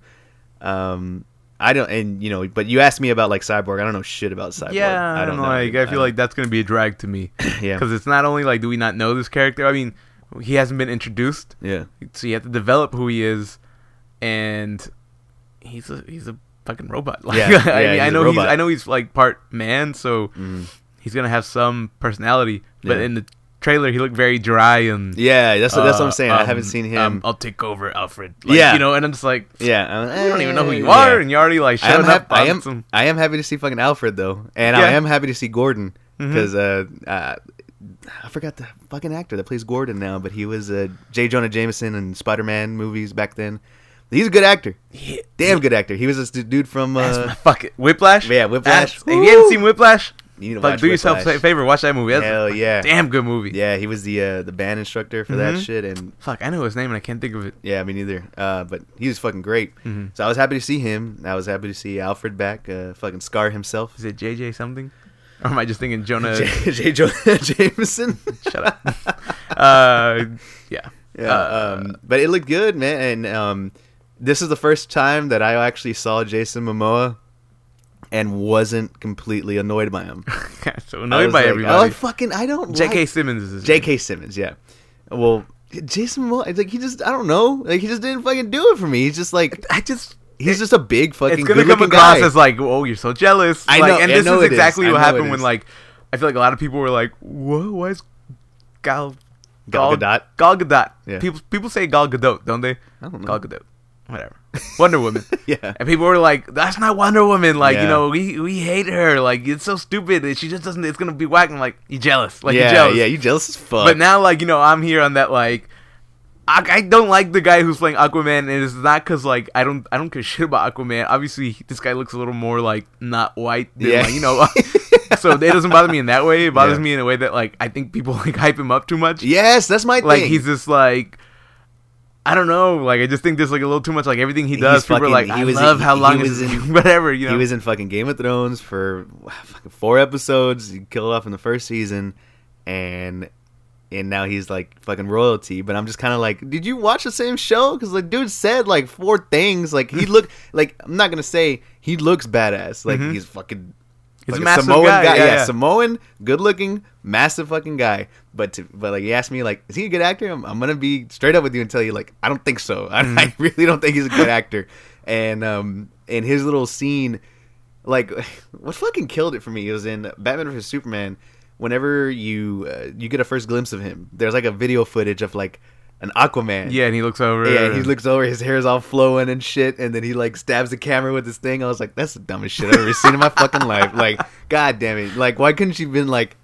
Um. I don't, and you know, but you asked me about like Cyborg. I don't know shit about Cyborg. yeah, I don't know. like I feel like that's gonna be a drag to me yeah, because it's not only like do we not know this character. I mean, he hasn't been introduced, yeah, so you have to develop who he is, and he's a he's a fucking robot. Like, Yeah, I, mean, I know he's. I know he's like part man, so mm. he's gonna have some personality. But Yeah. in the trailer, he looked very dry and yeah. That's what that's what I'm uh, saying. I um, haven't seen him. um, I'll take over, Alfred. Like, Yeah. you know, and I'm just like, yeah, I'm- don't even know who you eh, are, yeah. and you're already like I am, up. I am some- I am happy to see fucking Alfred though, and I am happy to see Gordon because uh, uh, I forgot the fucking actor that plays Gordon now, but he was uh, J. Jonah Jameson in Spider Man movies back then. He's a good actor, Yeah. damn good actor. He was this dude from uh, fuck it, Whiplash. yeah, Whiplash. If you haven't seen Whiplash, you need to watch do yourself a favor, watch that movie. That's Hell a yeah, damn good movie. yeah. He was the uh, the band instructor for that Mhm. shit, and Fuck, I know his name and I can't think of it. yeah, me neither. Uh, but he was fucking great. Mhm. So I was happy to see him. I was happy to see Alfred back. Uh, fucking Scar himself. Is it JJ something? Or am I just thinking Jonah? J. J. Jonah Jameson. Shut up. uh, yeah. Yeah, Uh, um, but it looked good, man. And um, this is the first time that I actually saw Jason Momoa and wasn't completely annoyed by him. so annoyed by like, everybody. Oh, fucking! I don't. J.K. like- Simmons is his J.K. Simmons. Yeah. Well, Jason Momoa. It's like he just. I don't know. Like he just didn't fucking do it for me. He's just like. I just. He's just a big fucking. It's gonna come across guy. as like, oh, you're so jealous. I Like, know- and I this know is exactly I what happened when is. like, I feel like a lot of people were like, whoa, why is Gal Gal Gadot. Gal Gadot. Yeah. People people say Gal Gadot, don't they? I don't know. Gal Gadot. Whatever. Wonder Woman. Yeah. And people were like, "That's not Wonder Woman." Like, you know, we we hate her. Like, it's so stupid. She just doesn't. It's gonna be whack. And like, you jealous? Like, yeah, you jealous? yeah. You jealous as fuck. But now, like, you know, I'm here on that. Like, I, I don't like the guy who's playing Aquaman, and it's not because like I don't I don't care shit about Aquaman. Obviously, this guy looks a little more like not white. Than, Yeah. like, you know. so it doesn't bother me in that way. It bothers Yeah. me in a way that like I think people like hype him up too much. yes, that's my Like thing. he's just like. I don't know. Like I just think there's like a little too much. Like everything he does, He's people are fucking- like, he I was- love how long he was is in- whatever. You know, He was in fucking Game of Thrones for fucking four episodes. He killed off in the first season, and and now he's like fucking royalty. But I'm just kind of like, did you watch the same show? Because like, dude said like four things. Like he look like I'm not gonna say he looks badass. Like Mhm. he's fucking. He's a massive Samoan guy, yeah, yeah, yeah. Samoan, good looking, massive fucking guy. But to, but like, he asked me like, is he a good actor? I'm, I'm gonna be straight up with you and tell you like, I don't think so. I, I really don't think he's a good actor. And um, and his little scene, like, what fucking killed it for me was in Batman vs Superman. Whenever you uh, you get a first glimpse of him, there's like a video footage of like an Aquaman. yeah, and he looks over. Yeah, he looks over, his hair's all flowing and shit, and then he like stabs the camera with this thing. I was like, that's the dumbest shit I've ever seen in my fucking life. Like, god damn it! Like, why couldn't she been like,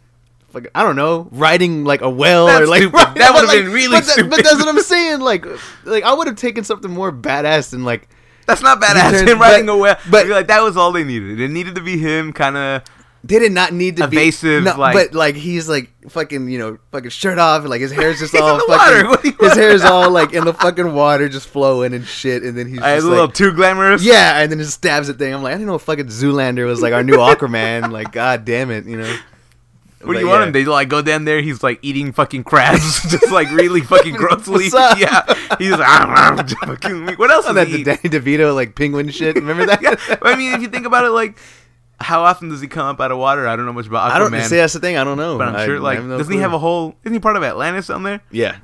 fuck, I don't know, riding like a well That's or like stupid. That would've like, been really but that- But that's what I'm saying. Like, like I would have taken something more badass than like, That's not badass. turns- Him riding but- a well, but- like that was all they needed. It needed to be him, kind of They did not need to Evasive, be no, like- but like he's like fucking you know fucking shirt off and like his hair's just all fucking water. What do you his hair's all like in the fucking water just flowing and shit and then he's I just a little like, too glamorous. yeah and then just stabs the thing. I'm like I didn't know if fucking Zoolander was like our new Aquaman. like god damn it, you know. What do you want him? They like go down there. He's like eating fucking crabs, just like really fucking grossly. Yeah, he's like, "Ah, ah, fucking what else? Oh, that he the? Danny DeVito like penguin shit. Remember that? yeah, I mean, if you think about it, like, how often does he come up out of water? I don't know much about Aquaman, I don't say that's the thing. I don't know. but I'm sure, I like, have no doesn't he have a whole? Isn't he part of Atlantis down there? Yeah,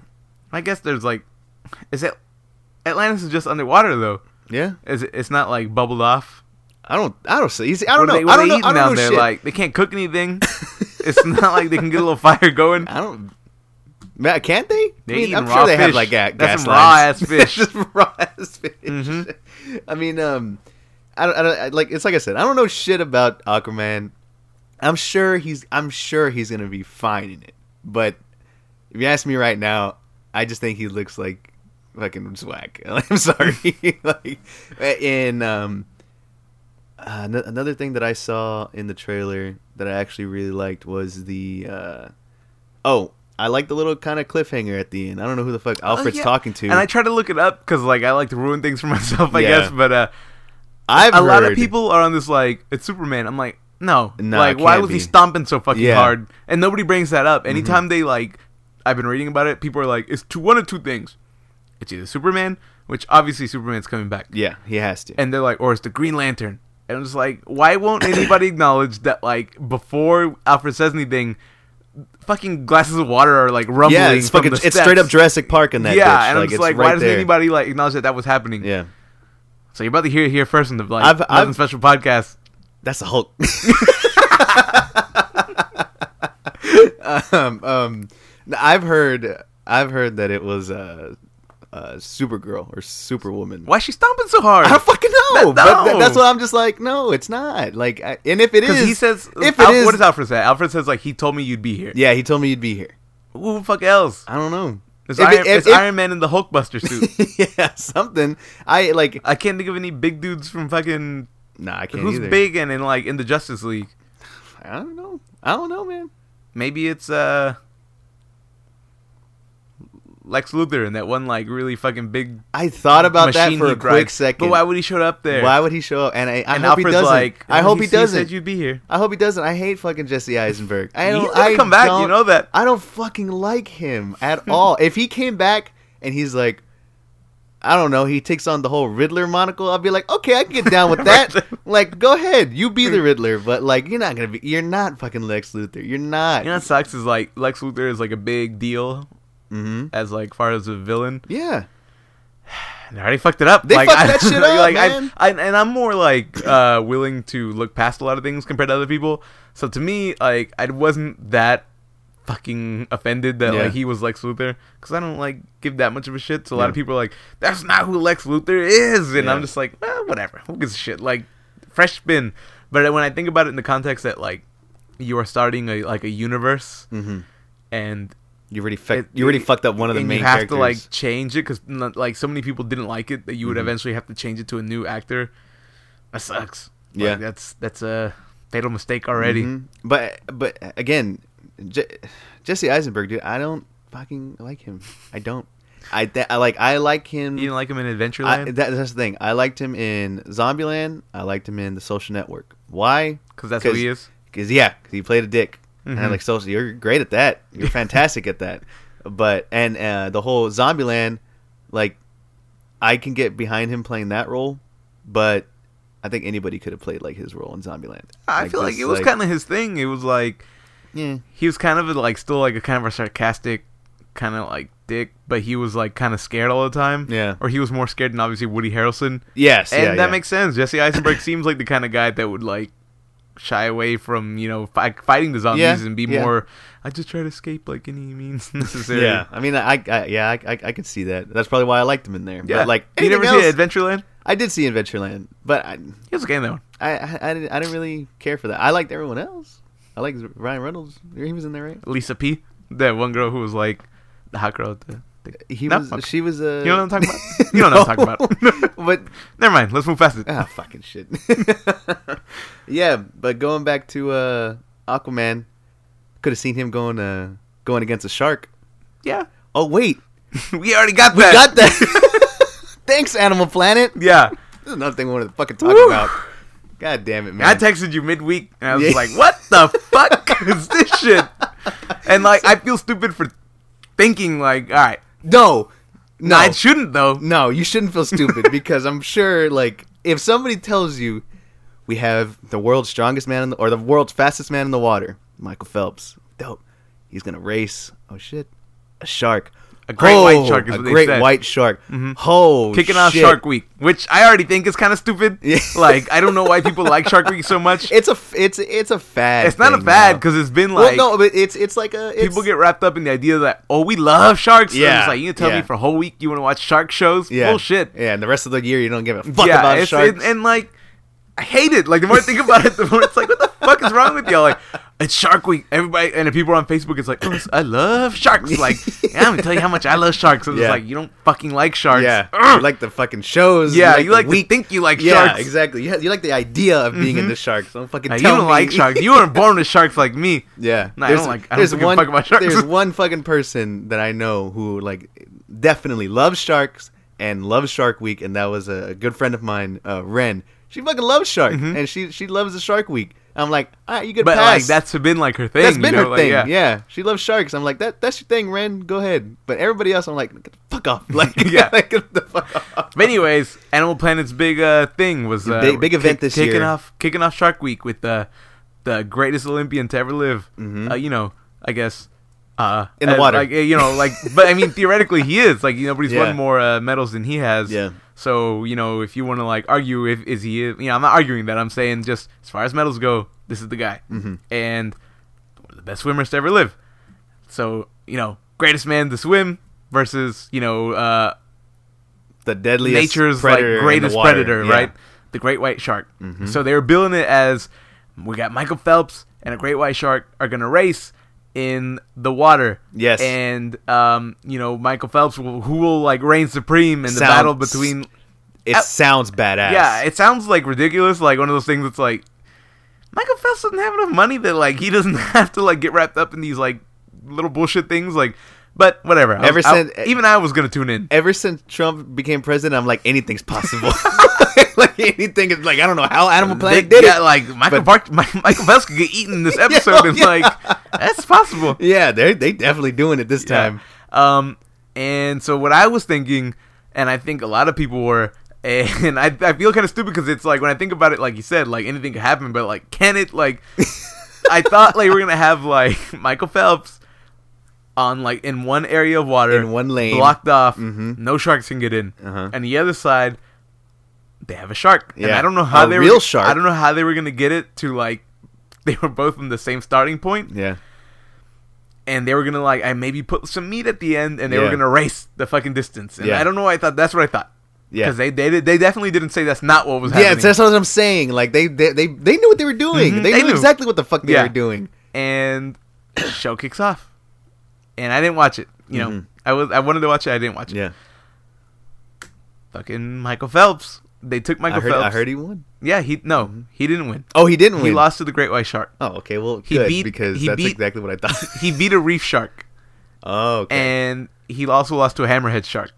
I guess there's like, is it Atlantis is just underwater though? yeah. Is it? It's not like bubbled off. I don't. I don't see. I don't what know. Are they, what I don't they know. I don't down know there? shit. Like, they can't cook anything. it's not like they can get a little fire going. I don't. Man, can't they? They I mean, I'm raw sure they have fish. like ga- That's some raw-ass fish. Just raw ass fish. Mhm. I mean, um, I don't, I don't I, like. It's like I said. I don't know shit about Aquaman. I'm sure he's. I'm sure he's gonna be fine in it. But if you ask me right now, I just think he looks like fucking swag. I'm sorry. like, in um, uh, ano- another thing that I saw in the trailer that I actually really liked was the. Uh, oh, I like the little kind of cliffhanger at the end. I don't know who the fuck Alfred's Oh, yeah. talking to. And I try to look it up because like I like to ruin things for myself, I Yeah. guess. But uh, I've a lot of people are on this like it's Superman. I'm like, no, No, like why was he stomping so fucking Yeah. hard? And nobody brings that up. Mm-hmm. Anytime they like, I've been reading about it. People are like, it's two one of two things. It's either Superman, which obviously Superman's coming back, Yeah, he has to. and they're like, or it's the Green Lantern. And I'm just like, why won't anybody acknowledge that like before Alfred says anything, fucking glasses of water are like rumbling. yeah, it's fucking. It's straight up. Jurassic Park in that. yeah, bitch. and I'm just it's like, right why doesn't there. anybody like acknowledge that that was happening? Yeah, So you're about to hear it here first in the like I've- Nothing I've- special podcast. that's the Hulk. um, um, I've heard. I've heard that it was uh, uh, Supergirl or Superwoman. Why is she stomping so hard? I don't fucking know. No. But th- that's what I'm just like. No, it's not. Like, I, and if it Because is, he says, if Al- it is, what does Alfred say? Alfred says like he told me you'd be here. yeah, he told me you'd be here. Who the fuck else? I don't know. It's, If Iron, if- it's if- Iron Man in the Hulkbuster suit. yeah, something. I like. I can't think of any big dudes from fucking Nah, I can't who's either. big and in like in the Justice League. I don't know. I don't know, man. Maybe it's uh Lex Luthor and that one like really fucking big I thought about that for he a quick second. But why would he show up there? Why would he show up? And I, I and hope he Alfred's doesn't. like, I "Oh, hope he, he, doesn't. said you'd be here. I hope he doesn't. I hate fucking Jesse Eisenberg. I don't. He's gonna I come back, you know that. I don't fucking like him at all. if he came back and he's like, I don't know, he takes on the whole Riddler monocle. I'll be like, okay, I can get down with that. like, go ahead, you be the Riddler, but like, you're not gonna be. You're not fucking Lex Luthor. You're not. You know what sucks is like Lex Luthor is like a big deal mm-hmm. as like far as a villain. Yeah. And they already fucked it up. They like, fucked I- that shit up, like, man. I, and I'm more like uh, willing to look past a lot of things compared to other people. So to me, like I wasn't that fucking offended that Yeah. like he was Lex Luthor because I don't like give that much of a shit. So a lot of people are like, "That's not who Lex Luthor is," and Yeah. I'm just like, eh, whatever. Who gives a shit? Like fresh spin. But when I think about it in the context that like you are starting a like a universe Mm-hmm. and You already fuck, it- you already it- fucked up one of the and main you have characters. to like change it because like so many people didn't like it that you would Mhm. eventually have to change it to a new actor. That sucks. Like, Yeah. that's that's a fatal mistake already. Mhm. But but again, Je- Jesse Eisenberg, dude, I don't fucking like him. I don't. I, th- I like I like him. You didn't like him in I, Adventureland that, that's the thing. I liked him in Zombieland. I liked him in The Social Network. Why? because that's who he is. Because yeah, cause he played a dick. And I'm Mhm. like, social, you're great at that. You're fantastic at that. But and uh, the whole Zombieland, like, I can get behind him playing that role, but I think anybody could have played like his role in Zombieland. I feel like it was kind of his thing. It was like yeah. he was kind of like still like a kind of a sarcastic kind of like dick, but he was like kind of scared all the time. Yeah. Or he was more scared than obviously Woody Harrelson. Yes, and yeah, that yeah. makes sense. Jesse Eisenberg seems like the kind of guy that would like shy away from you know fi- fighting the zombies Yeah, and be yeah. more. I just try to escape like any means necessary. Yeah, I mean, I, I yeah, I, I, I can see that. That's probably why I liked him in there. yeah. But like, you never anything see Adventureland? I did see Adventureland, but I, He was okay in that one. I, I, I didn't, I didn't really care for that. I liked everyone else. I liked Ryan Reynolds. He was in there, right? Lisa P, that one girl who was like the hot girl at the He No? was. Okay. She was a. You know what I'm talking about? You know what I'm talking about. but Never mind. Let's move past it. ah, fucking shit. yeah, but going back to uh, Aquaman, could have seen him going uh going against a shark. Yeah, Oh wait, we already got we that. got that. Thanks, Animal Planet. Yeah, This is another thing we wanted to fucking talk Woo. about. God damn it, man. I texted you midweek, and I was Yeah. like, "What the fuck is this shit?" And like, I feel stupid for thinking like, "All right, no, no, no, I shouldn't though." no. You shouldn't feel stupid because I'm sure, like, if somebody tells you we have the world's strongest man in the, or the world's fastest man in the water, Michael Phelps, dope. He's gonna race. Oh shit, a shark. A great Oh, white shark is a what great said. white shark. Mhm. Oh, Kicking off. Shark Week, which I already think is kind of stupid. Yeah. Like, I don't know why people like Shark Week so much. It's a it's it's a fad. It's not a fad because it's been well, like no, but it's it's like a it's, people get wrapped up in the idea that oh we love sharks. Yeah, it's like you tell yeah. me for a whole week you want to watch shark shows. yeah Bullshit. Yeah, and the rest of the year you don't give a fuck yeah, about sharks. And, and like I hate it. Like the more I think about it, the more it's like what the fuck is wrong with y'all? Like it's Shark Week. Everybody and the people on Facebook, it's like oh, I love sharks. Like yeah, I'm gonna tell you how much I love sharks. And Yeah. it's like you don't fucking like sharks. yeah, you like the fucking shows. yeah, you like weak to think you like sharks. yeah, sharks. exactly. You, you like the idea of being Mhm. into sharks. Don't fucking Now, you don't me. like sharks. You weren't born with sharks like me. yeah, Nah, I don't like- I don't there's one. about sharks. There's one fucking person that I know who like definitely loves sharks and loves Shark Week, and that was a, good friend of mine, uh, Ren. She fucking loves shark, Mhm. and she she loves the Shark Week. I'm like, all right, you could But pass. like that's been like her thing. That's been know? her like, thing. yeah. yeah. she loves sharks. I'm like, that that's your thing, Ren. Go ahead. But everybody else, I'm like, get the fuck off. Like, Yeah. like, get the fuck off. But anyways, Animal Planet's big uh, thing was uh, Big- big event this kicking year. off kicking off Shark Week with the the greatest Olympian to ever live. Mhm. Uh, you know, I guess uh, In the uh, water. Like uh, you know, like but I mean theoretically he is like you know, but he's Yeah. won more uh, medals than he has. Yeah. So you know, if you want to like argue if is he you know I'm not arguing that I'm saying just as far as medals go, this is the guy Mhm. and one of the best swimmers to ever live. So you know, greatest man to swim versus you know. uh The deadliest nature's like greatest predator, Yeah. right? The great white shark. Mhm. So they were billing it as we got Michael Phelps and a great white shark are gonna race in the water. Yes. And um, you know, Michael Phelps will, who will like reign supreme in the Sounds- battle between It Uh, sounds badass. Yeah, it sounds like ridiculous, like one of those things that's like Michael Phelps doesn't have enough money that like he doesn't have to like get wrapped up in these like little bullshit things like but whatever. I Ever was- I- since- even I was gonna tune in. Ever since Trump became president, I'm like anything's possible. like anything is like I don't know how Animal Planet They- did yeah, it. like Michael But- Park, Michael Phelps could get eaten in this episode, and yeah. like that's possible. Yeah, they they definitely doing it this Yeah. time. Um, and so what I was thinking, and I think a lot of people were, and I I feel kind of stupid because it's like when I think about it, like you said, like anything could happen, but like can it? Like I thought like we're gonna have like Michael Phelps on like in one area of water In one lane. blocked off, Mhm. no sharks can get in, Uh-huh. and the other side. They have a shark, and Yeah. I don't know how A they real were, shark. I don't know how they were gonna get it to like they were both in the same starting point, Yeah. and they were gonna like I maybe put some meat at the end, and they were gonna race the fucking distance. And Yeah. I don't know. why I thought that's what I thought Yeah. because they they they definitely didn't say that's not what was happening. Yeah, that's what I'm saying. Like they they they, they knew what they were doing. Mhm, They, they knew, knew. exactly what the fuck they Yeah. were doing. and show kicks off, and I didn't watch it. You know, Mhm. I was I wanted to watch it. I didn't watch it. Yeah. Fucking Michael Phelps. They took Michael I heard Phelps. I heard he won. Yeah, he no, Mhm. he didn't win. Oh, he didn't He win. He lost to the great white shark. Oh, okay. Well, He good beat- because he that's beat- exactly what I thought. He beat a reef shark, oh, okay. and he also lost to a hammerhead shark.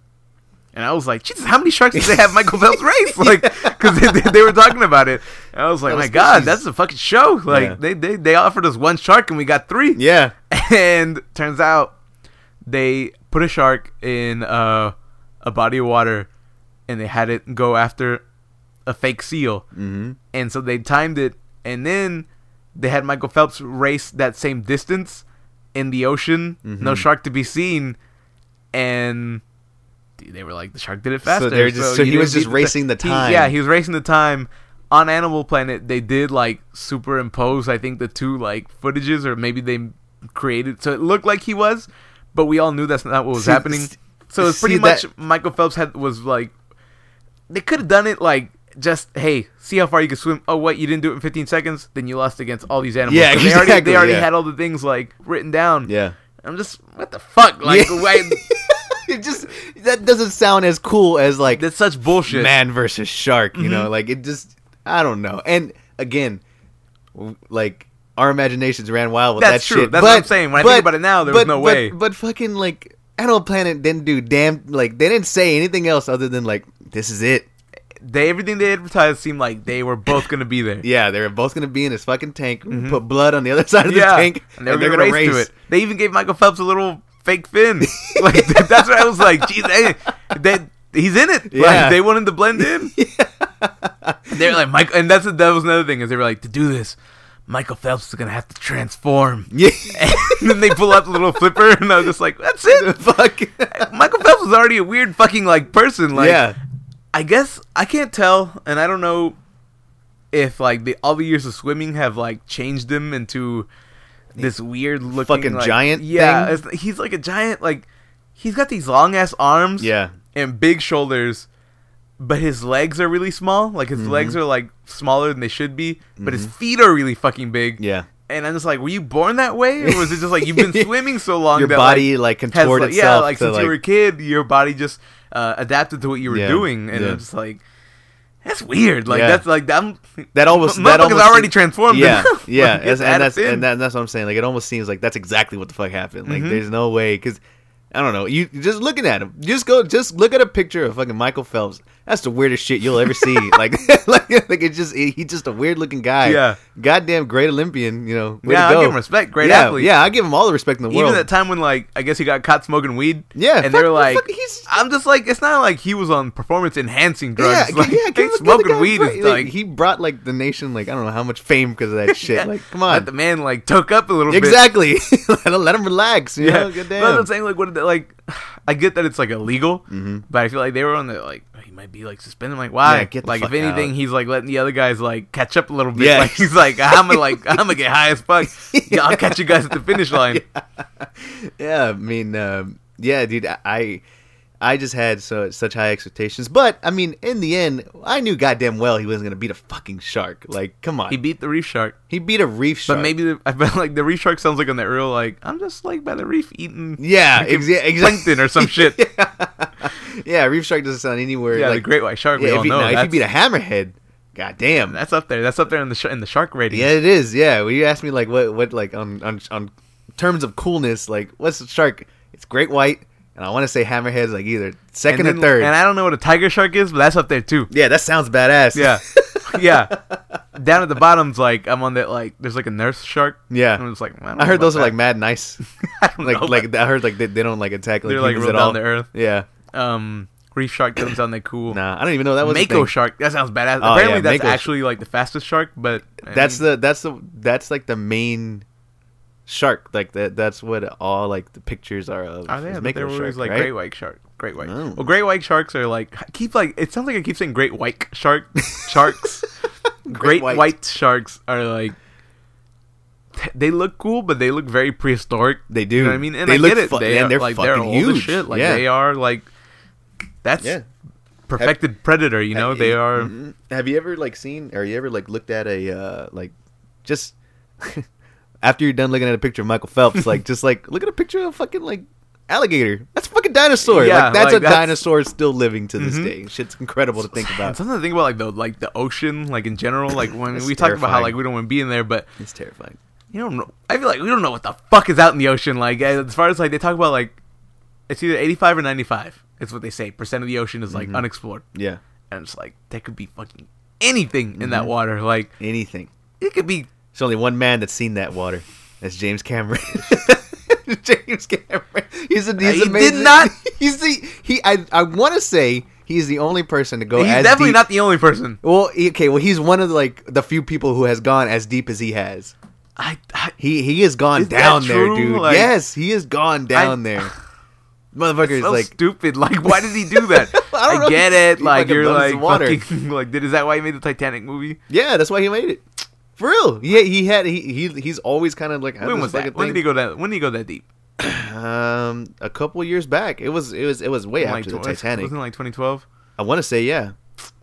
And I was like, Jesus, how many sharks did they have Michael Phelps race? Like, because they, they, they were talking about it. And I was like, That my God, species. that's a fucking show. Like, Yeah. they, they, they offered us one shark and we got three. yeah. And turns out they put a shark in uh, a body of water and they had it go after a fake seal. Mm-hmm. And so they timed it. And then they had Michael Phelps race that same distance in the ocean. No Mhm. shark to be seen. And they were like, the shark did it faster. they're just- so you he was just racing the he- time. yeah, he was racing the time. On Animal Planet, they did like superimpose, I think, the two like footages, or maybe they created so it looked like he was, but we all knew that's not what was See, happening. So it's pretty that- much Michael Phelps had was like they could have done it like just hey, see how far you can swim. Oh, what you didn't do it in 15 seconds, then you lost against all these animals. Yeah, So they already they already yeah. had all the things like written down. Yeah. I'm just what the fuck like Yeah. it just that doesn't sound as cool as like That's such bullshit. man versus shark. You Mm-hmm. know, like it just I don't know. And again, like our imaginations ran wild with That's that true. shit. That's but, what I'm saying. When I think about it now, there was but- no but- way. But fucking like Animal Planet didn't do damn like they didn't say anything else other than like this is it. They everything they advertised seemed like they were both gonna be there. Yeah, they were both gonna be in this fucking tank. Put blood on the other side of the Mm-hmm. Yeah, tank, and they were gonna, race, to it. They even gave Michael Phelps a little fake fin. like that's what I was like. Geez, hey, that he's in it. Yeah. Like they wanted to blend in. They're like Mike, and that's that was another thing is they were like to do this. Michael Phelps is gonna have to transform. Yeah, And then they pull out the little flipper, and I was just like, "That's it." fuck. Michael Phelps was already a weird fucking like person. Like, yeah, I guess I can't tell, and I don't know if like the all the years of swimming have like changed him into this weird looking Fucking like- giant Yeah, thing? it's- he's like a giant. Like he's got these long ass arms. yeah. and big shoulders, but his legs are really small. Like Mm-hmm. his legs are like smaller than they should be, but his feet are really fucking big. Yeah. And I'm just like, were you born that way, or was it just like you've been swimming so long that Your that body like, like has, contort like, itself. yeah, like since you were a kid, your body just uh, adapted to what you were Yeah, doing, and yeah. Just like, that's weird. Like Yeah. that's like I'm that almost that almost already seems- transformed. Yeah, enough. yeah, Like, that's, and that's in. and, that, that's what I'm saying. Like it almost seems like that's exactly what the fuck happened. Like Mhm. there's no way because I don't know. You just looking at him, just go, just look at a picture of fucking Michael Phelps. That's the weirdest shit you'll ever see. like, like, like it's just he's just a weird looking guy. Yeah. goddamn great Olympian. You know, yeah, I give him respect. Great yeah, athlete. yeah, I give him all the respect in the Even world. Even that time when like I guess he got caught smoking weed. Yeah, and fuck- they were like, fuck, he's- I'm just like, it's not like he was on performance enhancing drugs. Yeah, like, yeah, hey, give him- give the smoking guy weed is like he brought like the nation like I don't know how much fame because of that shit. Yeah. Like, come Let on, the man like took up a little bit. exactly. let, him, let him relax. You Yeah, know, but goddamn. what I'm saying. Like, what? Like, I get that it's like illegal, Mm-hmm. but I feel like they were on the like he might be like suspended. I'm like, why? Yeah, get like, if anything, out. he's like letting the other guys like catch up a little bit. Yeah. Like, he's like, I'm gonna like I'm gonna get high as fuck. yeah. I'll catch you guys at the finish line. yeah, I mean, um, yeah, dude, I, I just had so such high expectations, but I mean, in the end, I knew goddamn well he wasn't gonna beat a fucking shark. Like, come on, He he, beat the reef shark, He beat a reef shark. but maybe the, I felt like the reef shark sounds like on that real like I'm just like by the reef eating yeah, fucking exa- exactly, plankton or some shit. yeah, reef shark doesn't sound anywhere. Yeah, like, the great white shark. yeah, we if all you, know now, if you beat a hammerhead, goddamn, that's up there. That's up there in the sh- in the shark rating. yeah, it is. Yeah, well, you asked me like what, what, like on on on terms of coolness, like what's the shark? It's great white, and I want to say hammerhead's like either second and or third. And I don't know what a tiger shark is, but that's up there too. yeah, that sounds badass. Yeah, yeah. Down at the bottom's like I'm on that like there's like a nurse shark. Yeah. and it's like I, I heard those are like mad nice. I don't like know like I heard like they, they don't like attack like They're, like, real at all. down to earth. Yeah. um reef shark doesn't sound that cool. Nah, I don't even know that was a Mako shark that sounds badass. Oh, Apparently yeah, that's Mako actually like the fastest shark, but I That's mean, the that's the that's like the main shark. Like that that's what all like the pictures are of. they? is there always like right? great white shark, great white. Oh. Well, great white sharks are like keep like it sounds like I keep saying great white shark sharks. great white. white. sharks are like they look cool, but they look very prehistoric. They do. You know what I mean? And They I look get it. fu- they man, are, they're like they're fucking old huge. shit. Like Yeah. they are like that's Yeah. perfected predator. You know, they are. Mhm. Have you ever like seen? Or you ever like looked at a uh like just after you're done looking at a picture of Michael Phelps, like just like look at a picture of fucking like alligator. That's a fucking dinosaur. Yeah, like that's like, a that's- dinosaur still living to this Mhm. day. Shit's incredible to think about. something to think about, like the like the ocean, like in general, like when we talk about how like we don't want to be in there, but It's terrifying. you don't know. I feel like we don't know what the fuck is out in the ocean. Like as far as like they talk about like it's either eighty five or ninety five. It's what they say. Percent of the ocean is like Mm-hmm. unexplored, Yeah. and it's like there could be fucking anything in Mm-hmm. that water. Like Anything. it could be. There's only one man that's seen that water. That's James Cameron. James Cameron. He's a, he's He did not- He's the he. I I want to say he's the only person to go. he's as definitely deep- not the only person. Well, okay. Well, he's one of the, like the few people who has gone as deep as he has. I, I He he has gone down there, dude. Like- yes, he has gone down there. Motherfucker is so like, stupid. Like, why did he do that? I don't I, get it. Like, you're like fucking like. Did is that why he made the Titanic movie? yeah, that's why he made it. For real. Yeah, he had he he he's always kind of like When was that? When did he go that? When did he go that deep? Um, a couple years back. It was it was it was way Like, after the Titanic. Wasn't it like 2012? I want to say yeah.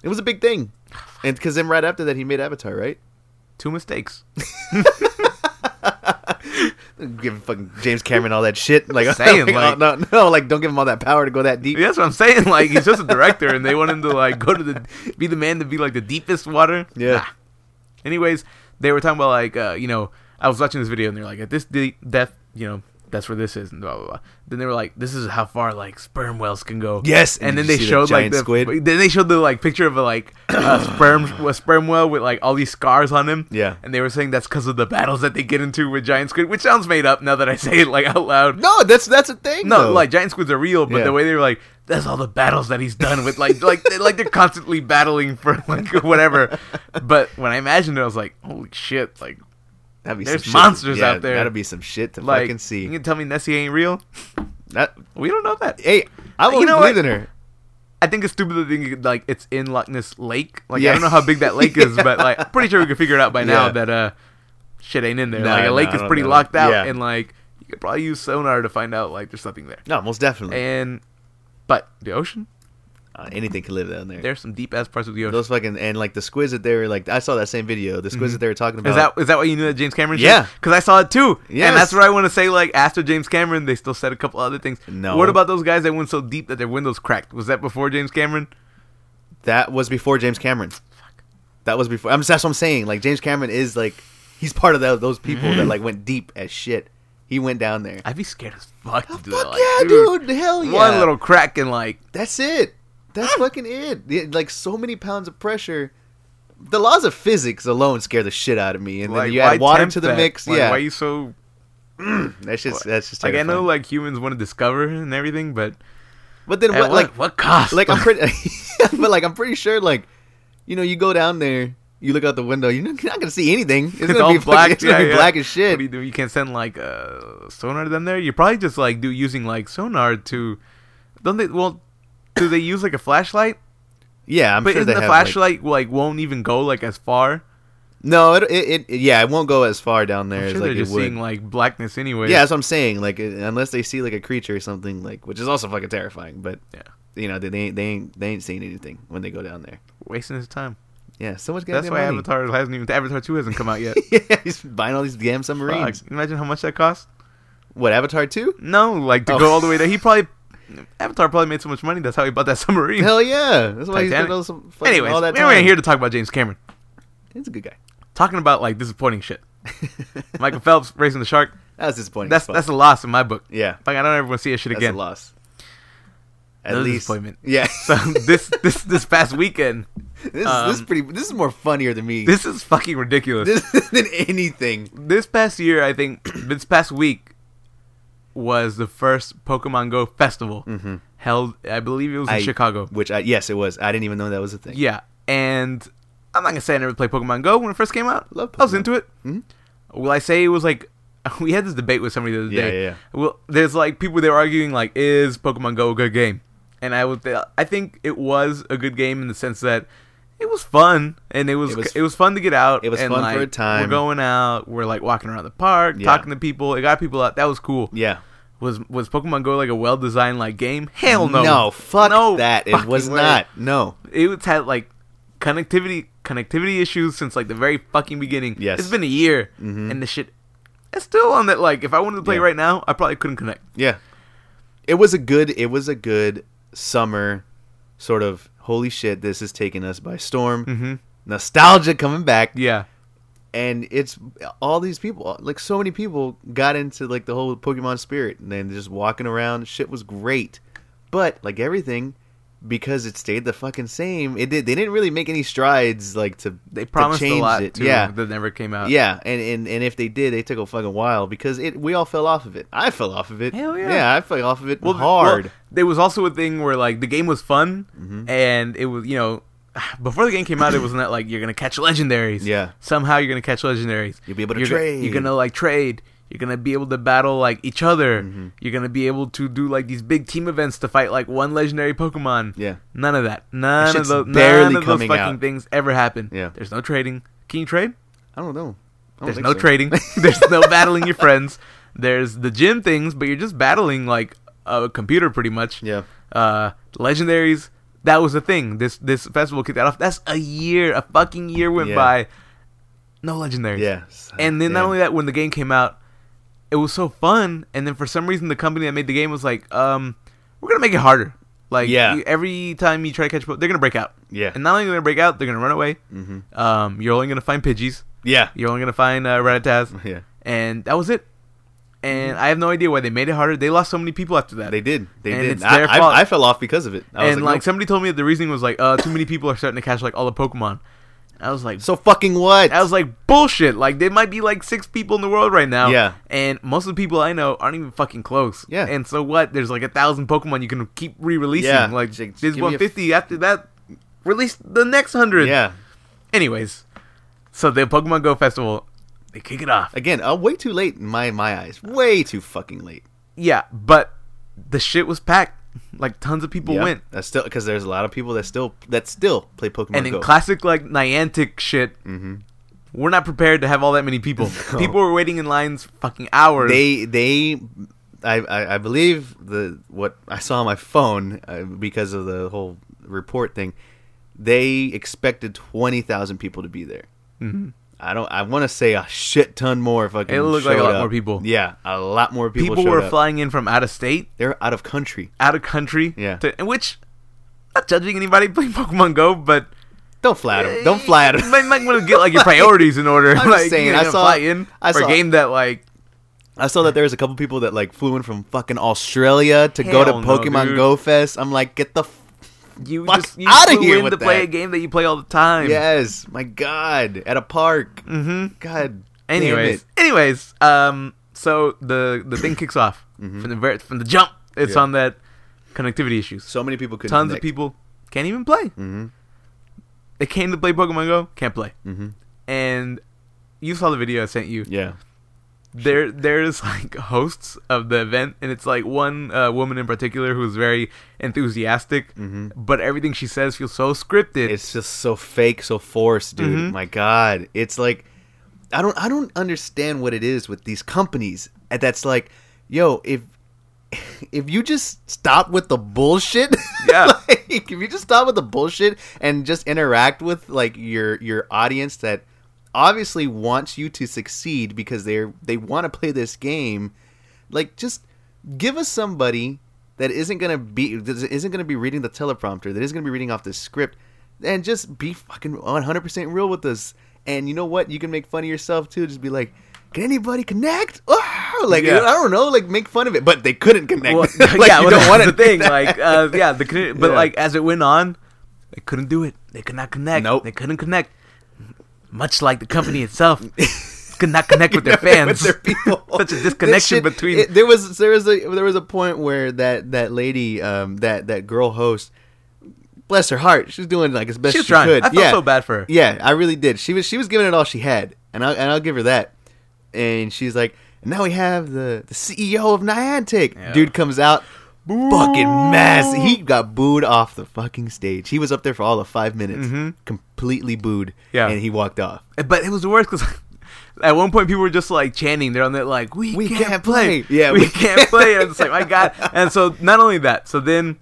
It was a big thing, and because then right after that he made Avatar, right? Two mistakes. Giving fucking James Cameron all that shit. Like, Saying, like, like- no, no, like, don't give him all that power to go that deep. That's what I'm saying. Like he's just a director, and they want him to like go to the be the man to be like the deepest water. Yeah. Nah. Anyways, they were talking about like uh, you know I was watching this video and they're like at this de- depth you know that's where this is and blah blah blah. Then they were like this is how far like sperm whales can go. Yes, and, and then they see the showed like the squid? Then they showed the like picture of a like a sperm a sperm whale with like all these scars on him. Yeah. and they were saying that's because of the battles that they get into with giant squid, which sounds made up now that I say it like out loud. No, that's that's a thing. No, though. like giant squids are real, but Yeah. the way they were like, that's all the battles that he's done with, like, like, they, like they're constantly battling for like whatever. But when I imagined it, I was like, holy shit! Like, That'd be there's monsters Yeah, out there. That'd be some shit to like, fucking see. you can tell me Nessie ain't real? That, We don't know that. hey, I You know believed what? in her. I think it's stupid to think like it's in Loch Ness Lake. Like, Yeah. I don't know how big that lake is, but like, I'm pretty sure we could figure it out by now Yeah. that uh, shit ain't in there. No, like, a lake I is pretty know. locked out, Yeah. and like, you could probably use sonar to find out like there's something there. No, most definitely. And, but the ocean, Uh, anything can live down there. there's some deep ass parts of the ocean. Those fucking and like the squids that they were like. I saw that same video. The squids that they were talking about. Is that is that what you knew that James Cameron? Yeah. because I saw it too. Yeah, and that's what I want to say. Like after James Cameron, they still said a couple other things. No. what about those guys that went so deep that their windows cracked? Was that before James Cameron? that was before James Cameron? Fuck. That was before. I'm that's what I'm saying. Like James Cameron is like he's part of that, those people Mm-hmm. that like went deep as shit. He went down there. I'd be scared as fuck to oh, do Fuck. Like, yeah, dude. Hell yeah. One little crack and like That's it. That's ah. fucking it. Like so many pounds of pressure. The laws of physics alone scare the shit out of me, and like then you add water to the that? mix. Like, yeah, why are you so that's just that's just like I know like humans want to discover and everything, but But then what? what, Like what cost? like I'm pretty, but like I'm pretty sure like, you know, you go down there, you look out the window, you're not, you're not gonna see anything. It's, It's gonna all be black. It's gonna yeah, be yeah. black as What shit. do you do? You can't send like uh, sonar to them there. You're probably just like do using like sonar to. Don't they? Well, do they use like a flashlight? yeah, I'm but sure isn't they the have, like- flashlight like, won't even go like as far? no, it, it, it yeah, it won't go as far down there I'm as sure like they're just seeing like blackness anyway. yeah, that's what I'm saying. Like unless they see like a creature or something, like which is also fucking terrifying. But Yeah. you know, they, they ain't they ain't they ain't seeing anything when they go down there. wasting his time. Yeah, so much That's why money. Avatar hasn't even Avatar two hasn't come out yet. yeah, he's buying all these damn Fuck, submarines. imagine how much that cost. What Avatar two? No, like to Oh. go all the way there. He probably Avatar probably made so much money. That's how he bought that submarine. Hell yeah, that's why he's Titanic. got all some Anyways, all that we we're here to talk about James Cameron. He's a good guy. Talking about like disappointing shit. Michael Phelps racing the shark. That was disappointing. That's that's a loss in my book. yeah. Like I don't ever want to see that shit That's again. a loss. At Another least disappointment. Yeah. So this this this past weekend, this, this is um, pretty. This is more funnier than me this is fucking ridiculous. this, than anything. this past year, I think this past week was the first Pokemon Go festival held. I believe it was in I- Chicago. Which I yes, it was. I didn't even know that was a thing. Yeah, and I'm not gonna say I never played Pokemon Go when it first came out. Love I was Pokemon. into it. Mhm. Will I say it was like? We had this debate with somebody the other Yeah, day. yeah, yeah. Well, there's like people they were arguing like, is Pokemon Go a good game? And I would, I think it was a good game in the sense that it was fun and it was It it was- was, fun to get out. it was and, fun like, for a time. We're going out. We're like walking around the park, Yeah. talking to people. It got people out. That was cool. Yeah. Was was Pokemon Go like a well designed like game? Hell no. No, fuck No that. It was way. not. No. It was had like connectivity connectivity issues since like the very fucking beginning. Yes. It's been a year Mhm. and the shit it's still on that like if I wanted to play Yeah. right now, I probably couldn't connect. Yeah. It was a good. It was a good summer, sort of. Holy shit! This is taking us by storm. Mhm. Nostalgia coming back. Yeah. and it's all these people like so many people got into like the whole pokemon spirit and then just walking around shit was great but like everything because it stayed the fucking same it did they didn't really make any strides like to They to promised a lot it. too yeah that never came out. yeah and, and and if they did they took a fucking while because it we all fell off of it i fell off of it Hell yeah. yeah i fell off of it Well, hard well, there was also a thing where like the game was fun, Mm-hmm. and it was you know before the game came out, it wasn't that like you're gonna catch legendaries. Yeah. Somehow you're gonna catch legendaries. You'll be able to you're trade. you're gonna like trade. You're gonna be able to battle like each other. Mm-hmm. You're gonna be able to do like these big team events to fight like one legendary Pokemon. Yeah. None of that. None of shit's those. barely None of those fucking out. things ever happen. Yeah. There's no trading. Can you trade? i don't know I don't There's no so. trading. There's no battling your friends. There's the gym things, but you're just battling like a computer pretty much. yeah Uh, legendaries. That was the thing. This this festival kicked that off. That's a year, a fucking year went Yeah. by. No legendaries. yeah And then not only that, when the game came out, it was so fun. And then for some reason, the company that made the game was like, um, we're gonna make it harder. Like Yeah. you- every time you try to catch, po- they're gonna break out. Yeah. And not only are they gonna break out, they're gonna run away. Mhm. Um, you're only gonna find Pidgeys. Yeah. You're only gonna find uh, Rattatas. Yeah. And that was it. And I have no idea why they made it harder. They lost so many people after that. Mm-hmm. They did. They And did. it's I, their I- fault. I fell off because of it. I was and like, nope. somebody told me that the reasoning was like, uh, too many people are starting to catch like all the Pokemon. I was like, so fucking what? I was like, bullshit. Like there might be like six people in the world right now. Yeah. And most of the people I know aren't even fucking close. Yeah. And so what? There's like a thousand Pokemon you can keep re-releasing. Yeah. Like Just there's give me a 150. After that, release the next hundred. yeah. Anyways, so the Pokemon Go festival, they kick it off. Again, uh, way too late in my my eyes. Way too fucking late. Yeah, but the shit was packed. Like tons of people Yeah. went. That's still because there's a lot of people that still that still play Pokemon And in Go. classic like Niantic shit, Mhm. we're not prepared to have all that many people. No. People were waiting in lines fucking hours. they they I, I I believe the what I saw on my phone uh, because of the whole report thing. They expected twenty thousand people to be there. Mhm. I don't. I want to say a shit ton more. Fucking. It looked like a lot up. more people. Yeah, a lot more people. people were up. flying in from out of state, They're out of country. out of country. Yeah. To, which, not judging anybody playing Pokemon Go, but Don't flatter. them. Eh, don't flatter. You might, want to get like your priorities in order. I'm like, saying, you I saw- in I for saw- a game that like I saw that there was a couple people that like flew in from fucking Australia to go to Hell no, Pokemon. Go Fest. I'm like, get the you Fuck just you outta flew here with to play a game that you play all the time. yes, my god, at a park. Mm-hmm. God. Anyways, anyways, um, so the the thing kicks off from the very from the jump. It's Mm-hmm. Yeah. on that connectivity issues. so many people couldn't. Tons of people can't even play. Mm-hmm. They came to play Pokemon Go, can't play. Mm-hmm. And you saw the video I sent you. Yeah. There there's like hosts of the event and it's like one uh, woman in particular who's very enthusiastic Mhm. but everything she says feels so scripted It's just so fake, so forced, dude. Mhm. My God, it's like I don't I don't understand what it is with these companies. That's like, yo, if if you just stop with the bullshit, Yeah. like, if you just stop with the bullshit and just interact with like your your audience that obviously wants you to succeed because they're they want to play this game, like just give us somebody that isn't gonna be that isn't gonna be reading the teleprompter, that isn't gonna be reading off the script, and just be fucking 100 percent real with us. And you know what? You can make fun of yourself too. Just be like, can anybody connect? Oh, like Yeah. I don't know, like make fun of it, but they couldn't connect. Well, like, yeah you well, don't wanna the thing like uh, yeah the but Yeah. like as it went on they couldn't do it they could not connect Nope. they couldn't connect much like the company itself could not connect with their fans. with their people. such a disconnection shit- between it- there was there was a there was a point where that that lady um that that girl host bless her heart she was doing like as best she she, trying. could. I felt yeah. so bad for her. Yeah I really did. She was she was giving it all she had and I and I'll give her that. And she's like now we have the the CEO of Niantic. Yeah. dude comes out fucking mess he got booed off the fucking stage he was up there for all of five minutes Mhm. completely booed Yeah. and he walked off But it was the worst because at one point people were just like chanting. They're on there like, "We, We can't, can't play. play." Yeah, we, we can't play." And it's like, my god. And so not only that, so then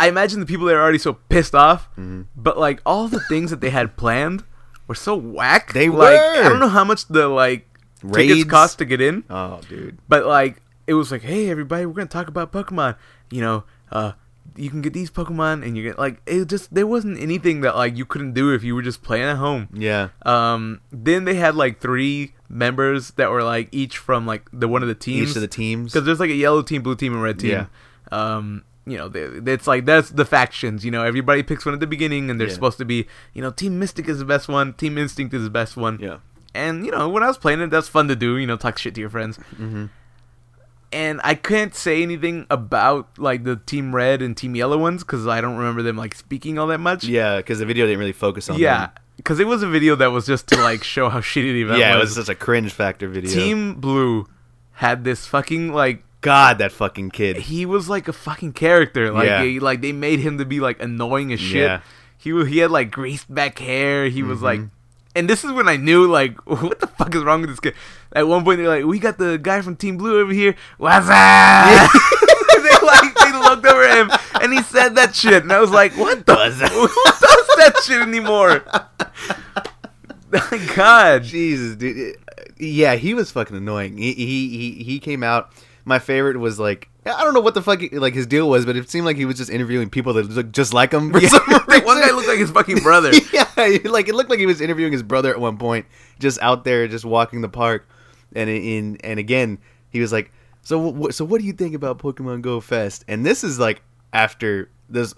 I imagine the people that are already so pissed off, Mm-hmm. but like all the things that they had planned were so whack. They like, were. I don't know how much the like Raids. tickets cost to get in, oh dude but like it was like, "Hey, everybody, we're gonna talk about Pokemon." You know, uh. You can get these Pokemon, and you get like it. Just there wasn't anything that like you couldn't do if you were just playing at home. yeah Um, then they had like three members that were like each from like the one of the teams. each of the teams because there's like a yellow team, blue team, and red team. Yeah. Um, you know, they, it's like that's the factions. You know, everybody picks one at the beginning, and they're Yeah. supposed to be. You know, Team Mystic is the best one. Team Instinct is the best one. yeah And you know, when I was playing it, that's fun to do. You know, talk shit to your friends. mm-hmm. And I can't say anything about like the Team Red and Team Yellow ones because I don't remember them like speaking all that much. Yeah, because the video didn't really focus on. Yeah, because it was a video that was just to like show how shitty the event was. yeah, it was. was such a cringe factor video. Team Blue had this fucking like God, that fucking kid. he was like a fucking character. Like Yeah. they, like they made him to be like annoying as shit. Yeah. He was he had like greased back hair. He was mm-hmm. like. And this is when I knew like what the fuck is wrong with this kid. At one point they're like, We got the guy from Team Blue over here. What's up? they like they looked over him and he said that shit and I was like, What the who does that shit anymore? God. Jesus, dude. Yeah, he was fucking annoying. He he he, came out. My favorite was like I don't know what the fuck like his deal was, but it seemed like he was just interviewing people that looked just like him. For Yeah, some that one guy looked like his fucking brother. yeah, like it looked like he was interviewing his brother at one point, just out there, just walking the park, and in and again he was like, so so what do you think about Pokemon Go Fest? And this is like after this.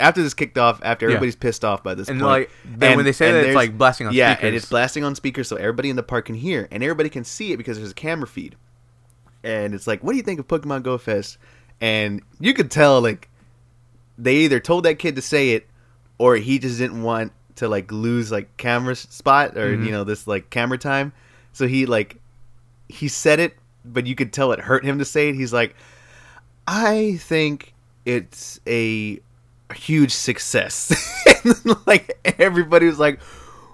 After this kicked off, after Yeah. everybody's pissed off by this And, point, like, then when they say that, it's, like, blasting on yeah, and it's blasting on speakers, so everybody in the park can hear, and everybody can see it because there's a camera feed. And it's like, what do you think of Pokemon Go Fest? And you could tell, like, they either told that kid to say it, or he just didn't want to like lose like camera spot or Mhm. you know this like camera time. So he like he said it, but you could tell it hurt him to say it. He's like, I think it's a huge success. and then, like everybody was like,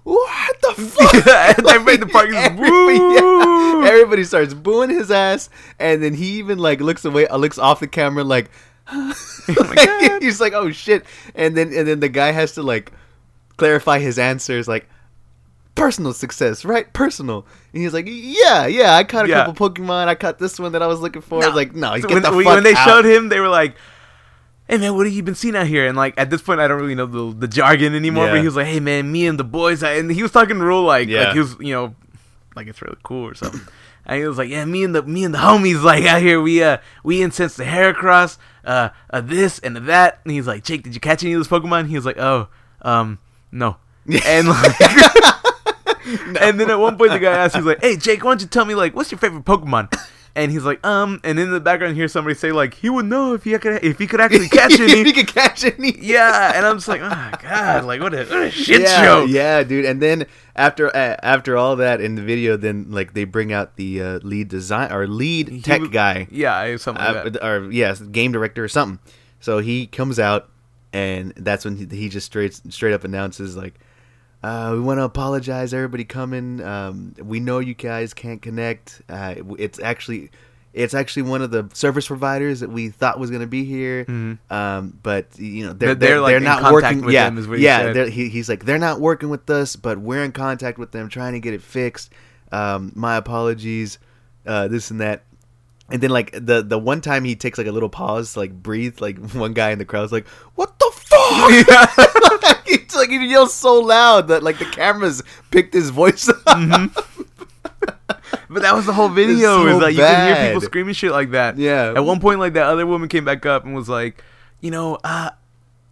what the fuck? Yeah, and everybody in the park everybody, woo. everybody starts booing his ass, and then he even like looks away, uh, looks off the camera, like, my God. he's like, oh shit, and then and then the guy has to like clarify his answers, like. Personal success, right? Personal. And he's like, yeah, yeah. I caught a Yeah. couple Pokemon. I caught this one that I was looking for. I was like, no, So get when, the when they out. showed him, they were like, "Hey man, what have you been seeing out here?" And like at this point, I don't really know the, the jargon anymore. Yeah. But he was like, "Hey man, me and the boys," I, and he was talking real like Yeah. like he was you know like it's really cool or something. And he was like, "Yeah, me and the me and the homies like out here. We uh we incense the Heracross, uh, uh this and that." And he's like, "Jake, did you catch any of those Pokemon?" He was like, "Oh, um, no." and like, and then at one point the guy asks, he's like, "Hey Jake, why don't you tell me like what's your favorite Pokemon?" And he's like, "Um," and in the background, hear somebody say like, "He would know if he could if he could actually catch if any." he could catch any. yeah, and I'm just like, "Oh god, like what a, what a shit yeah, show." Yeah, dude. And then after uh, after all that in the video, then like they bring out the uh, lead design or lead He tech was- guy, Yeah, something like uh, that. or yes, game director or something. So he comes out, and that's when he, he just straight straight up announces like. Uh, we want to apologize, everybody coming. Um, we know you guys can't connect. Uh, it's actually, it's actually one of the service providers that we thought was going to be here. Mhm. Um, but you know they're They're- they're, they're, like, they're in not working. with yeah, them is what yeah. said. He, he's like they're not working with us, but we're in contact with them, trying to get it fixed. Um, my apologies. Uh, this and that. And then like the the one time he takes like a little pause, to, like breathe. Like one guy in the crowd crowd's like, "What the fuck?" It's like he yells so loud that like the cameras picked his voice up. But that was the whole video. It's is so like you can hear people screaming shit like that. Yeah. At one point, like that other woman came back up and was like, you know, uh,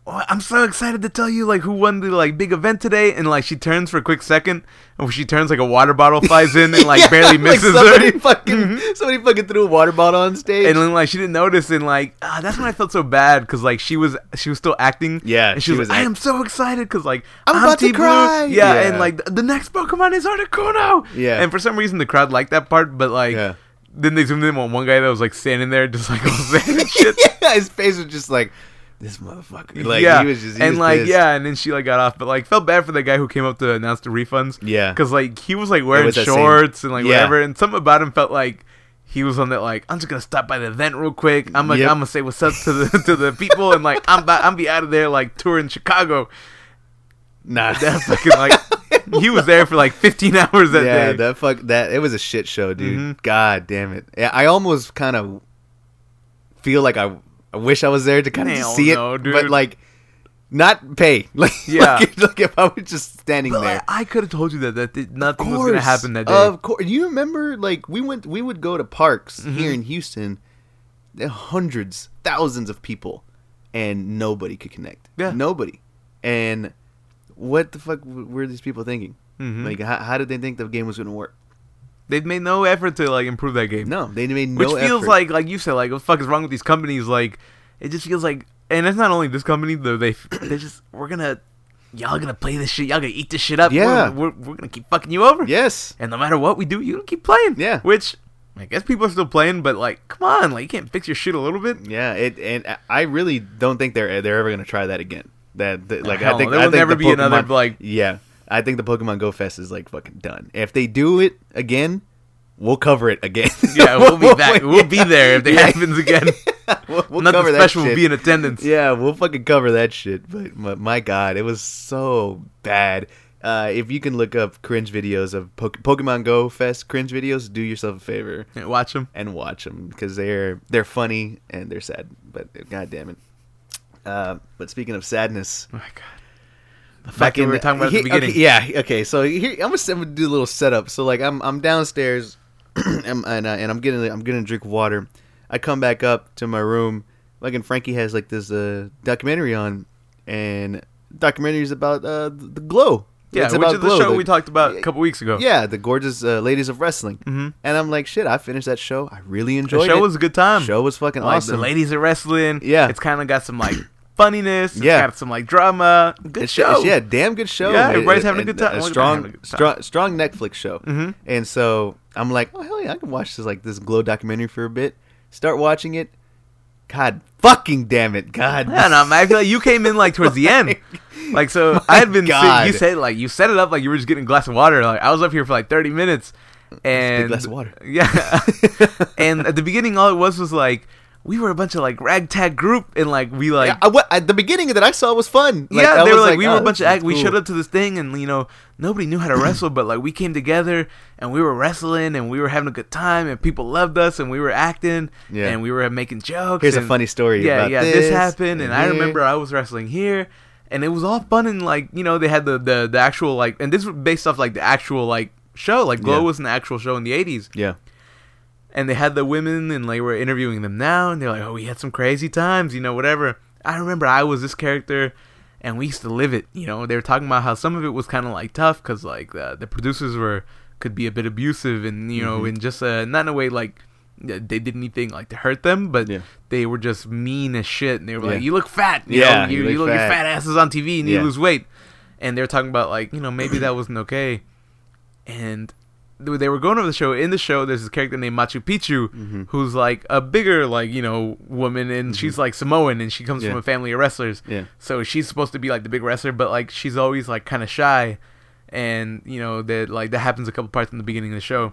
oh, I'm so excited to tell you like who won the like big event today, and like she turns for a quick second, and when she turns, like a water bottle flies in and like Yeah, barely misses like somebody her. Fucking, Somebody fucking threw a water bottle on stage. And then like she didn't notice, and like ah, that's when I felt so bad because like she was she was still acting. Yeah, and she, she was, was like, I am so excited because like I'm about to Team Blue." cry. Yeah, Yeah. and like the, the next Pokemon is Articuno. Yeah. and for some reason the crowd liked that part, but like Yeah. then they zoomed in on one guy that was like standing there just like all sad shit. yeah, his face was just like this motherfucker. Like yeah, he was just he and was like pissed. yeah, and then she like got off, but like felt bad for the guy who came up to announce the refunds. Yeah. because like he was like wearing was shorts and like Yeah. whatever, and something about him felt like he was on that like I'm just gonna stop by the event real quick. I'm gonna Yep. I'm gonna say what's up to the to the people, and like I'm about, I'm be out of there like touring Chicago. nah, That fucking like he was there for like 15 hours that yeah, day. that fuck that it was a shit show, dude. Mhm. God damn it. Yeah, I almost kind of feel like I, I wish I was there to kind of see it, dude. but like not pay. Like Yeah. like, like if I was just standing but there. like, I could have told you that that did- nothing was gonna happen that day. Of course, you remember like we went, we would go to parks Mhm. here in Houston. Hundreds, thousands of people, and nobody could connect. Yeah. nobody. And what the fuck were these people thinking? Mhm. Like, how, how did they think the game was going to work? They've made no effort to like improve that game. No, they made no. Effort. Which feels effort. like, like you said, like what the fuck is wrong with these companies? Like, it just feels like, and it's not only this company though. They they just we're gonna y'all gonna play this shit. Y'all gonna eat this shit up. Yeah. we're, we're, we're gonna keep fucking you over. yes, and no matter what we do, you gonna keep playing. Yeah. which I guess people are still playing, but like, come on, like you can't fix your shit a little bit. yeah. It and I- really don't think they're they're ever to try that again. That, that- like Hell I think there I will think never be another, like- yeah. I think the Pokemon Go Fest is like fucking done. If they do it again, we'll cover it again. Yeah, we'll be back. We'll be there if it Yeah. happens again. we'll, we'll Nothing cover that special will be in attendance. Yeah, we'll fucking cover that shit. But my, my God, it was so bad. Uh, if you can look up cringe videos of Poke- Pokemon Go Fest cringe videos, do yourself a favor Yeah, Watch them. and watch them because they're they're funny and they're sad. But god damn it. Uh, but speaking of sadness, Oh my god. The fact that we were talking about at the beginning. okay, yeah, okay. So here I'm gonna, I'm gonna do a little setup. So like I'm I'm downstairs, and and, uh, and I'm getting I'm getting a drink of water. I come back up to my room. Like and Frankie has like this uh, documentary on, and documentary is about uh, the the glow. Yeah, It's which is the Glow, show we talked about a couple weeks ago. Yeah, the gorgeous uh, ladies of wrestling. Mhm. And I'm like, shit, I finished that show. I really The enjoyed show it. was a good time. show was fucking like awesome. the ladies of wrestling. Yeah. It's kind of got some like funniness. It's Yeah. got some like drama. Good It's, show. it's- yeah, damn good show. Yeah, everybody's having a good time. A strong, good time. strong, strong Netflix show. Mhm. And so I'm like, oh hell yeah, I can watch this like this glow documentary for a bit. Start watching it. God fucking damn it, God. I know, man. I feel like you came in like towards the end. Like so, I had been. Seeing, you said like you set it up like you were just getting a glass of water. Like I was up here for like thirty minutes, and glass of water. Yeah, and at the beginning, all it was was like we were a bunch of like ragtag group, and like we like Yeah, I, what, at the beginning that I saw was fun. Like, yeah, they were was like, we oh, were a oh, bunch of act. is We showed up to this thing, and you know, nobody knew how to wrestle, but like we came together and we were wrestling, and we were having a good time, and people loved us, and we were acting, Yeah. and we were making jokes. Here's a funny story Yeah, yeah, this, this happened, and and I remember I was wrestling here, and it was all fun, and like you know, they had the the the actual like, and this was based off like the actual like show, like Glow Yeah. was an actual show in the '80s Yeah. And they had the women and they were interviewing them now and they're like oh we had some crazy times you know whatever i remember i was this character and we used to live it you know they were talking about how some of it was kind of like tough because like the, the producers were could be a bit abusive and you know Mhm. in just uh not in a way like uh, they did anything like to hurt them but Yeah. they were just mean as shit and they were like you look fat you Yeah, know, you, you you look look your fat." fat asses on tv and you lose weight and they were talking about like you know maybe that wasn't okay and they were going over the show. In the show, there's this character named Machu Picchu, Mhm. who's like a bigger, like you know, woman, and she's like Samoan, and she comes Yeah. from a family of wrestlers. Yeah. So she's supposed to be like the big wrestler, but like she's always like kind of shy, and you know that like that happens a couple parts in the beginning of the show.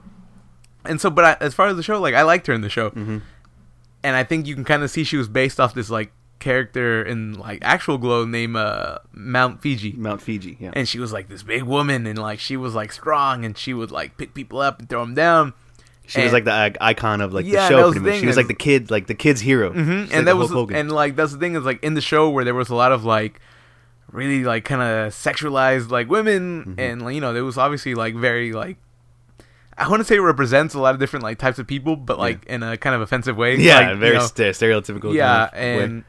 And so, but I, as far as the show, like I liked her in the show, hmm and I think you can kind of see she was based off this like character in like actual Glow named uh, Mount Fiji Mount Fiji. Yeah. and she was like this big woman and like she was like strong and she would like pick people up and throw them down She was like the i- icon of like Yeah, the show was the. She was like the kid, like the kid's hero. hmm She's and like that was and like that's the thing is like in the show where there was a lot of like really like kind of sexualized like women Mhm. and like, you know there was obviously like very like I want to say it represents a lot of different like types of people but like in a kind of offensive way yeah, like, you very know, stereotypical. yeah of way.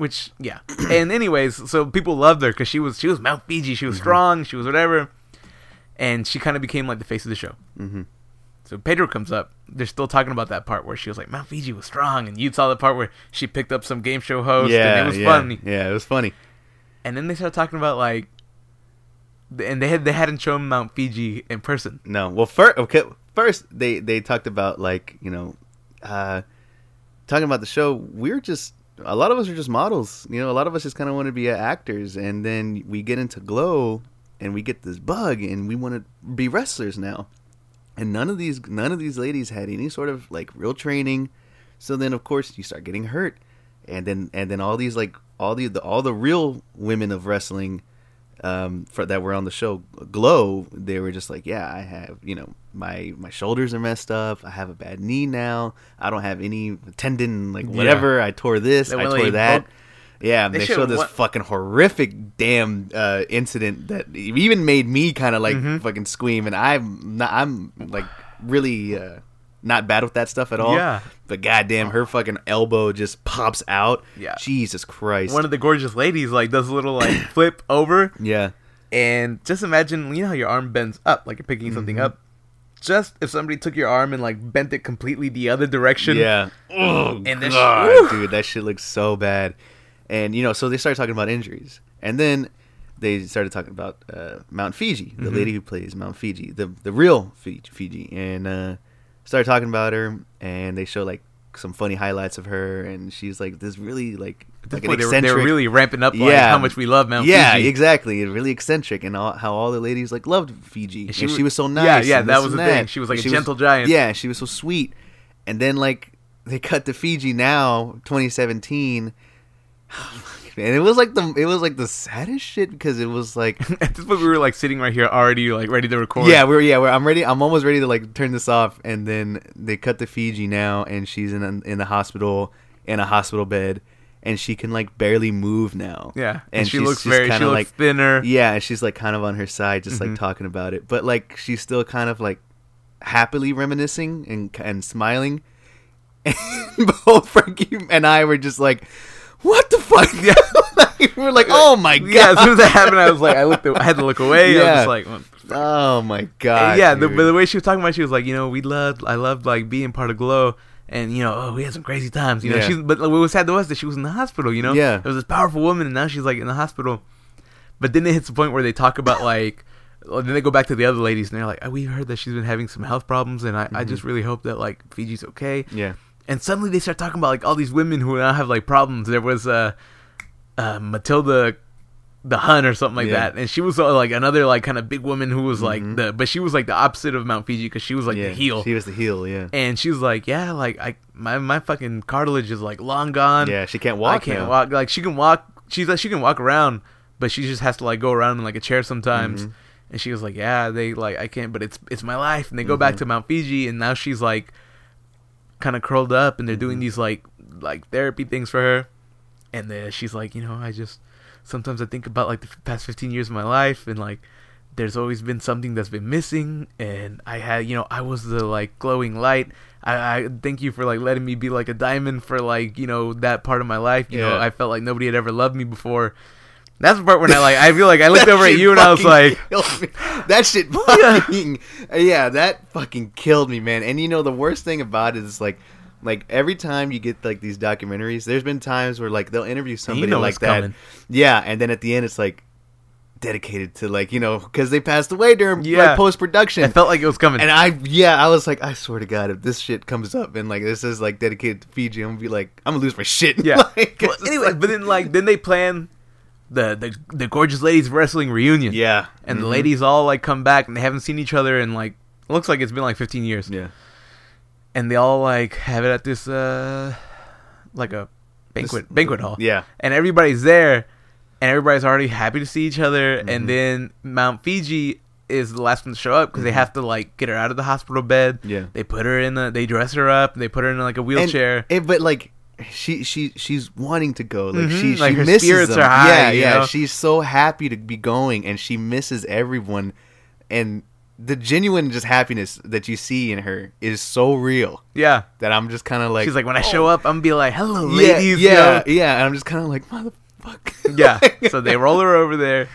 Which yeah and anyways so people loved her because she was she was Mount Fiji she was Mm-hmm. strong she was whatever and she kind of became like the face of the show Mhm. so Pedro comes up. They're still talking about that part where she was like, Mount Fiji was strong, and you saw the part where she picked up some game show host, yeah, and it was yeah, funny. Yeah, it was funny. And then they started talking about like, and they had they hadn't shown Mount Fiji in person. No, well, first, okay, first they they talked about like you know, uh, talking about the show. We're just a lot of us are just models. You know, a lot of us just kind of want to be actors, and then we get into Glow, and we get this bug, and we want to be wrestlers now. And none of these none of these ladies had any sort of like real training. So then, of course, you start getting hurt, and then and then all these like all the, the all the real women of wrestling um, for that were on the show Glow, they were just like, yeah, I have, you know, my my shoulders are messed up. I have a bad knee now. I don't have any tendon, like Yeah. whatever. I tore this. I tore that. broke- Yeah, They they, showed this what- fucking horrific damn uh, incident that even made me kind of like Mhm. fucking scream. And I'm not, I'm like really uh, not bad with that stuff at all. Yeah. But goddamn, her fucking elbow just pops out. Yeah. Jesus Christ. One of the gorgeous ladies like does a little like flip over, yeah. and just imagine you know how your arm bends up like you're picking something Mm-hmm. up. Just if somebody took your arm and like bent it completely the other direction. Yeah. Oh, And this- God, Woo! dude, that shit looks so bad. And you know, so they started talking about injuries, and then they started talking about uh, Mount Fiji, the Mhm. lady who plays Mount Fiji, the the real Fiji, Fiji, and uh, started talking about her, and they show like some funny highlights of her, and she's like this really like like an point, they, were, eccentric. they were really ramping up like Yeah. how much we love Mount yeah, Fiji. exactly. Really eccentric, and all, how all the ladies like loved Fiji, and And she, she she was- was so nice. yeah, and that was and the thing. She was like a gentle giant. Yeah, she was so sweet. And then like they cut to Fiji now, 2017. and it was like the it was like the saddest shit because it was like At this point, we were like sitting right here already, like ready to record. yeah we're yeah we're, I'm ready I'm almost ready to like turn this off and then they cut to Fiji now and she's in in the hospital in a hospital bed and she can like barely move now yeah. and, And, she looks very, kinda, looks like thinner. yeah and she's like kind of on her side just Mhm. like talking about it but like she's still kind of like happily reminiscing and and smiling and both Frankie and I were just like what the fuck Yeah. Like, we're like oh my god Yeah, as soon as that happened, I was like, I looked, I had to look away. I was Yeah. just like, what oh my god yeah. The, but the way she was talking about, it, she was like, you know, we loved, I loved like being part of Glow, and you know, oh, we had some crazy times. You know, Yeah. she's, but like, what was sad to us that she was in the hospital. You know, Yeah. it was this powerful woman, and now she's like in the hospital. But then it hits the point where they talk about like. well, Then they go back to the other ladies and they're like, "We heard that she's been having some health problems, and I, I Mhm. just really hope that like Fiji's okay." yeah and suddenly they start talking about like all these women who now have like problems. There was uh, uh Matilda the Hun or something like Yeah. that, and she was uh, like another like kind of big woman who was like Mhm. the, but she was like the opposite of Mount Fiji because she was like yeah the heel, she was the heel yeah and she was like, yeah, like I my my fucking cartilage is like long gone. yeah she can't walk I can't now. walk. Like she can walk. She's like she can walk around, but she just has to like go around in like a chair sometimes. Mhm. And she was like, "Yeah, they like I can't, but it's it's my life." And they go back Mhm. to Mount Fiji, and now she's like, kind of curled up, and they're doing Mhm. these like like therapy things for her. And then she's like, you know, I just sometimes I think about like the past fifteen years of my life, and like there's always been something that's been missing, and I had, you know, I was the like glowing light. I, I thank you for like letting me be like a diamond for like you know that part of my life. You know, I felt like nobody had ever loved me before. That's the part when I like I feel like I looked over at you and I was like, that shit Yeah. yeah. that fucking killed me, man. And you know the worst thing about it is like like every time you get like these documentaries, there's been times where like they'll interview somebody know like that, coming. yeah, and then at the end it's like dedicated to like you know because they passed away during Yeah. like post production. I felt like it was coming. and I, yeah, I was like, I swear to God, if this shit comes up and like this is like dedicated to Fiji, I'm gonna be like, I'm gonna lose my shit. Yeah. Like, Well, anyway, like- but then like then they plan the the the gorgeous ladies wrestling reunion. yeah, And the Mhm. ladies all like come back and they haven't seen each other in like looks like it's been like 15 years. yeah, And they all like have it at this uh like a banquet This- banquet hall. yeah, And everybody's there and everybody's already happy to see each other Mhm. and then Mount Fiji is the last one to show up because they Mhm. have to like get her out of the hospital bed. yeah. They put her in the they dress her up, they put her in like a wheelchair. And, but like she she she's wanting to go. Like Mhm, she like she her misses spirits them. are high, Yeah, yeah. know? She's so happy to be going, and she misses everyone. And the genuine just happiness that you see in her is so real yeah. that I'm just kind of like She's like, when I show up, I'm gonna be like, "Hello, yeah, ladies." yeah, yeah. And I'm just kind of like motherfucker. yeah. So they roll her over there,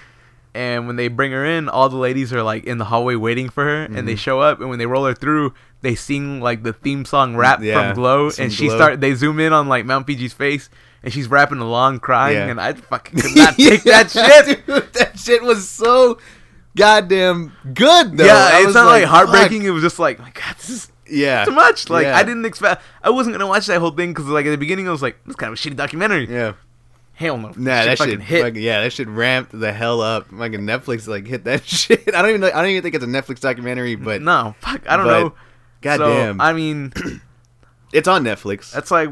and when they bring her in, all the ladies are like in the hallway waiting for her, and they Mhm. show up, and when they roll her through, they sing like the theme song rap Yeah, from Glow, and she Glow. start. They zoom in on like Mount Fiji's face, and she's rapping along, crying, Yeah. and I fucking could not take that shit. Dude, that shit was so goddamn good. Though. yeah, I it's not like, fuck. heartbreaking. It was just like, my God, this is Yeah, too much. Like Yeah. I didn't expect. I wasn't gonna watch that whole thing because like at the beginning I was like, this kind of a shitty documentary. Yeah. Hell no. Nah, that fucking shit fucking- yeah, that shit ramped the hell up. Fucking Netflix like hit that shit. I don't even know. I don't even think it's a Netflix documentary, but no, fuck, I don't but- know. goddamn, So, I mean, it's on Netflix. that's like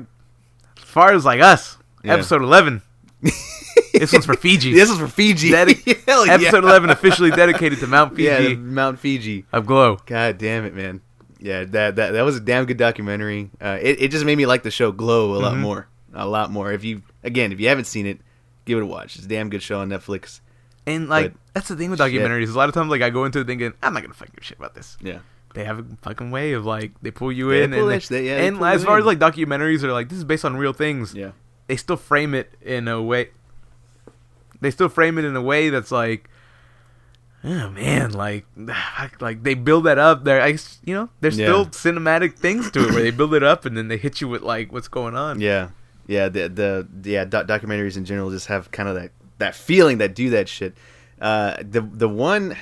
as far as like us. Yeah. Episode eleven. this one's for Fiji. This is for Fiji. Dedi- Hell yeah. Episode eleven officially dedicated to Mount Fiji Yeah, Mount Fiji. of Glow. God damn it, man. Yeah, that that that was a damn good documentary. Uh, it it just made me like the show Glow a lot Mhm. more, a lot more. If you again, if you haven't seen it, give it a watch. It's a damn good show on Netflix. And like But- that's the thing with shit. documentaries. A lot of times, like I go into it thinking, I'm not gonna fucking give a shit about this. Yeah, They have a fucking way of like they pull you in, pull and, they- shit- yeah, and as far in. as like documentaries are like this is based on real things. yeah, They still frame it in a way. They still frame it in a way that's like, oh man, like, like they build that up. There, I, you know, there's Yeah. still cinematic things to it where they build it up and then they hit you with like what's going on. yeah, yeah. The the yeah doc- documentaries in general just have kind of that that feeling that do that shit. Uh, the the one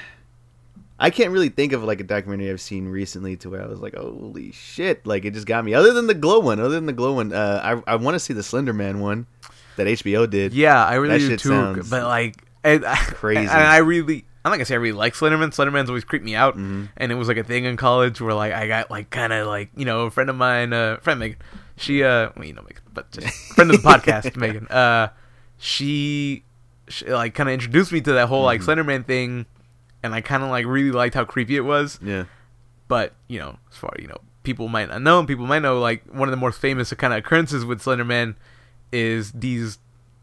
I can't really think of like a documentary I've seen recently to where I was like, holy shit! Like it just got me. Other than the glow one, other than the glow one, uh, I I want to see the Slender Man one that HBO did. Yeah, I really That do shit too. but like, and, crazy. And I really, I'm not gonna say I really like Slenderman. Slenderman's always creeped me out, Mhm. and it was like a thing in college where like I got like kind of like you know a friend of mine, uh, friend Megan, she uh, well you know Megan, but just friend of the podcast Megan, uh, she, she like kind of introduced me to that whole like Mhm. Slenderman thing, and I kind of like really liked how creepy it was. Yeah. But you know, as far you know, people might not know, people might know like one of the more famous kind of occurrences with Slenderman is these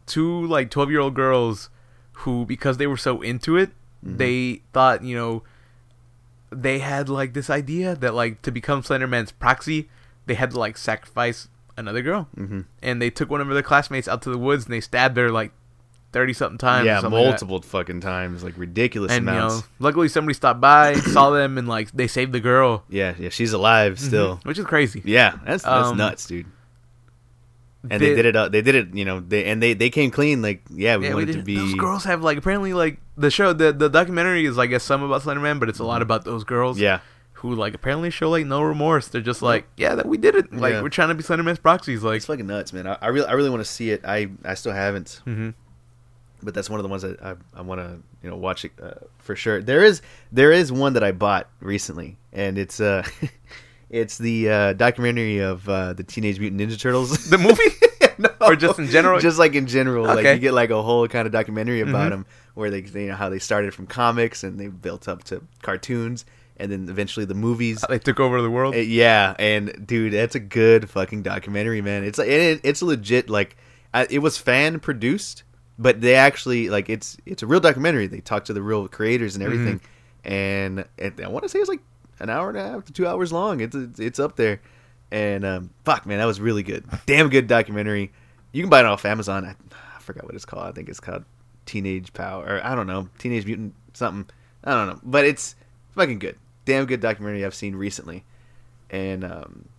two like twelve year old girls who, because they were so into it, Mhm. they thought you know they had like this idea that like to become Slenderman's proxy, they had to like sacrifice another girl, Mm-hmm. and they took one of their classmates out to the woods and they stabbed her like thirty something times. Yeah, something like multiple fucking times, like ridiculous And you know, luckily somebody stopped by, saw them, and like they saved the girl. Yeah, yeah, she's alive still. Mhm, which is crazy. Yeah, that's that's Um, nuts, dude. And they did it. Uh, they did it. You know, they and they they came clean. Like, yeah, we Yeah, wanted did. to be. Those girls have like apparently like the show the the documentary is I guess some about Slenderman, but it's a lot about those girls. Mm-hmm. Yeah, Who like apparently show like no remorse. They're just like, yeah, that we did it. Like Yeah. we're trying to be Slenderman's proxies. Like, it's fucking nuts, man. I, I really I really want to see it. I I still haven't, hmm but that's one of the ones that I I want to you know watch it uh, for sure. There is there is one that I bought recently, and it's uh. It's the uh, documentary of uh, the Teenage Mutant Ninja Turtles. the movie. no, Or just in general? Just like in general, like you get like a whole kind of documentary about Mhm. them, where they, you know how they started from comics and they built up to cartoons, and then eventually the movies. they took over the world. Uh, yeah, and dude, that's a good fucking documentary, man. It's like it, it's legit. Like it was fan produced, but they actually like it's it's a real documentary. They talk to the real creators and everything, and, and I want to say it's like an hour and a half to two hours long. It's it's, up there, and um, fuck, man, that was really good. Damn good documentary. You can buy it off Amazon. I, I forgot what it's called. I think it's called Teenage Power, or I don't know, Teenage Mutant something. I don't know, but it's fucking good. Damn good documentary I've seen recently, and um,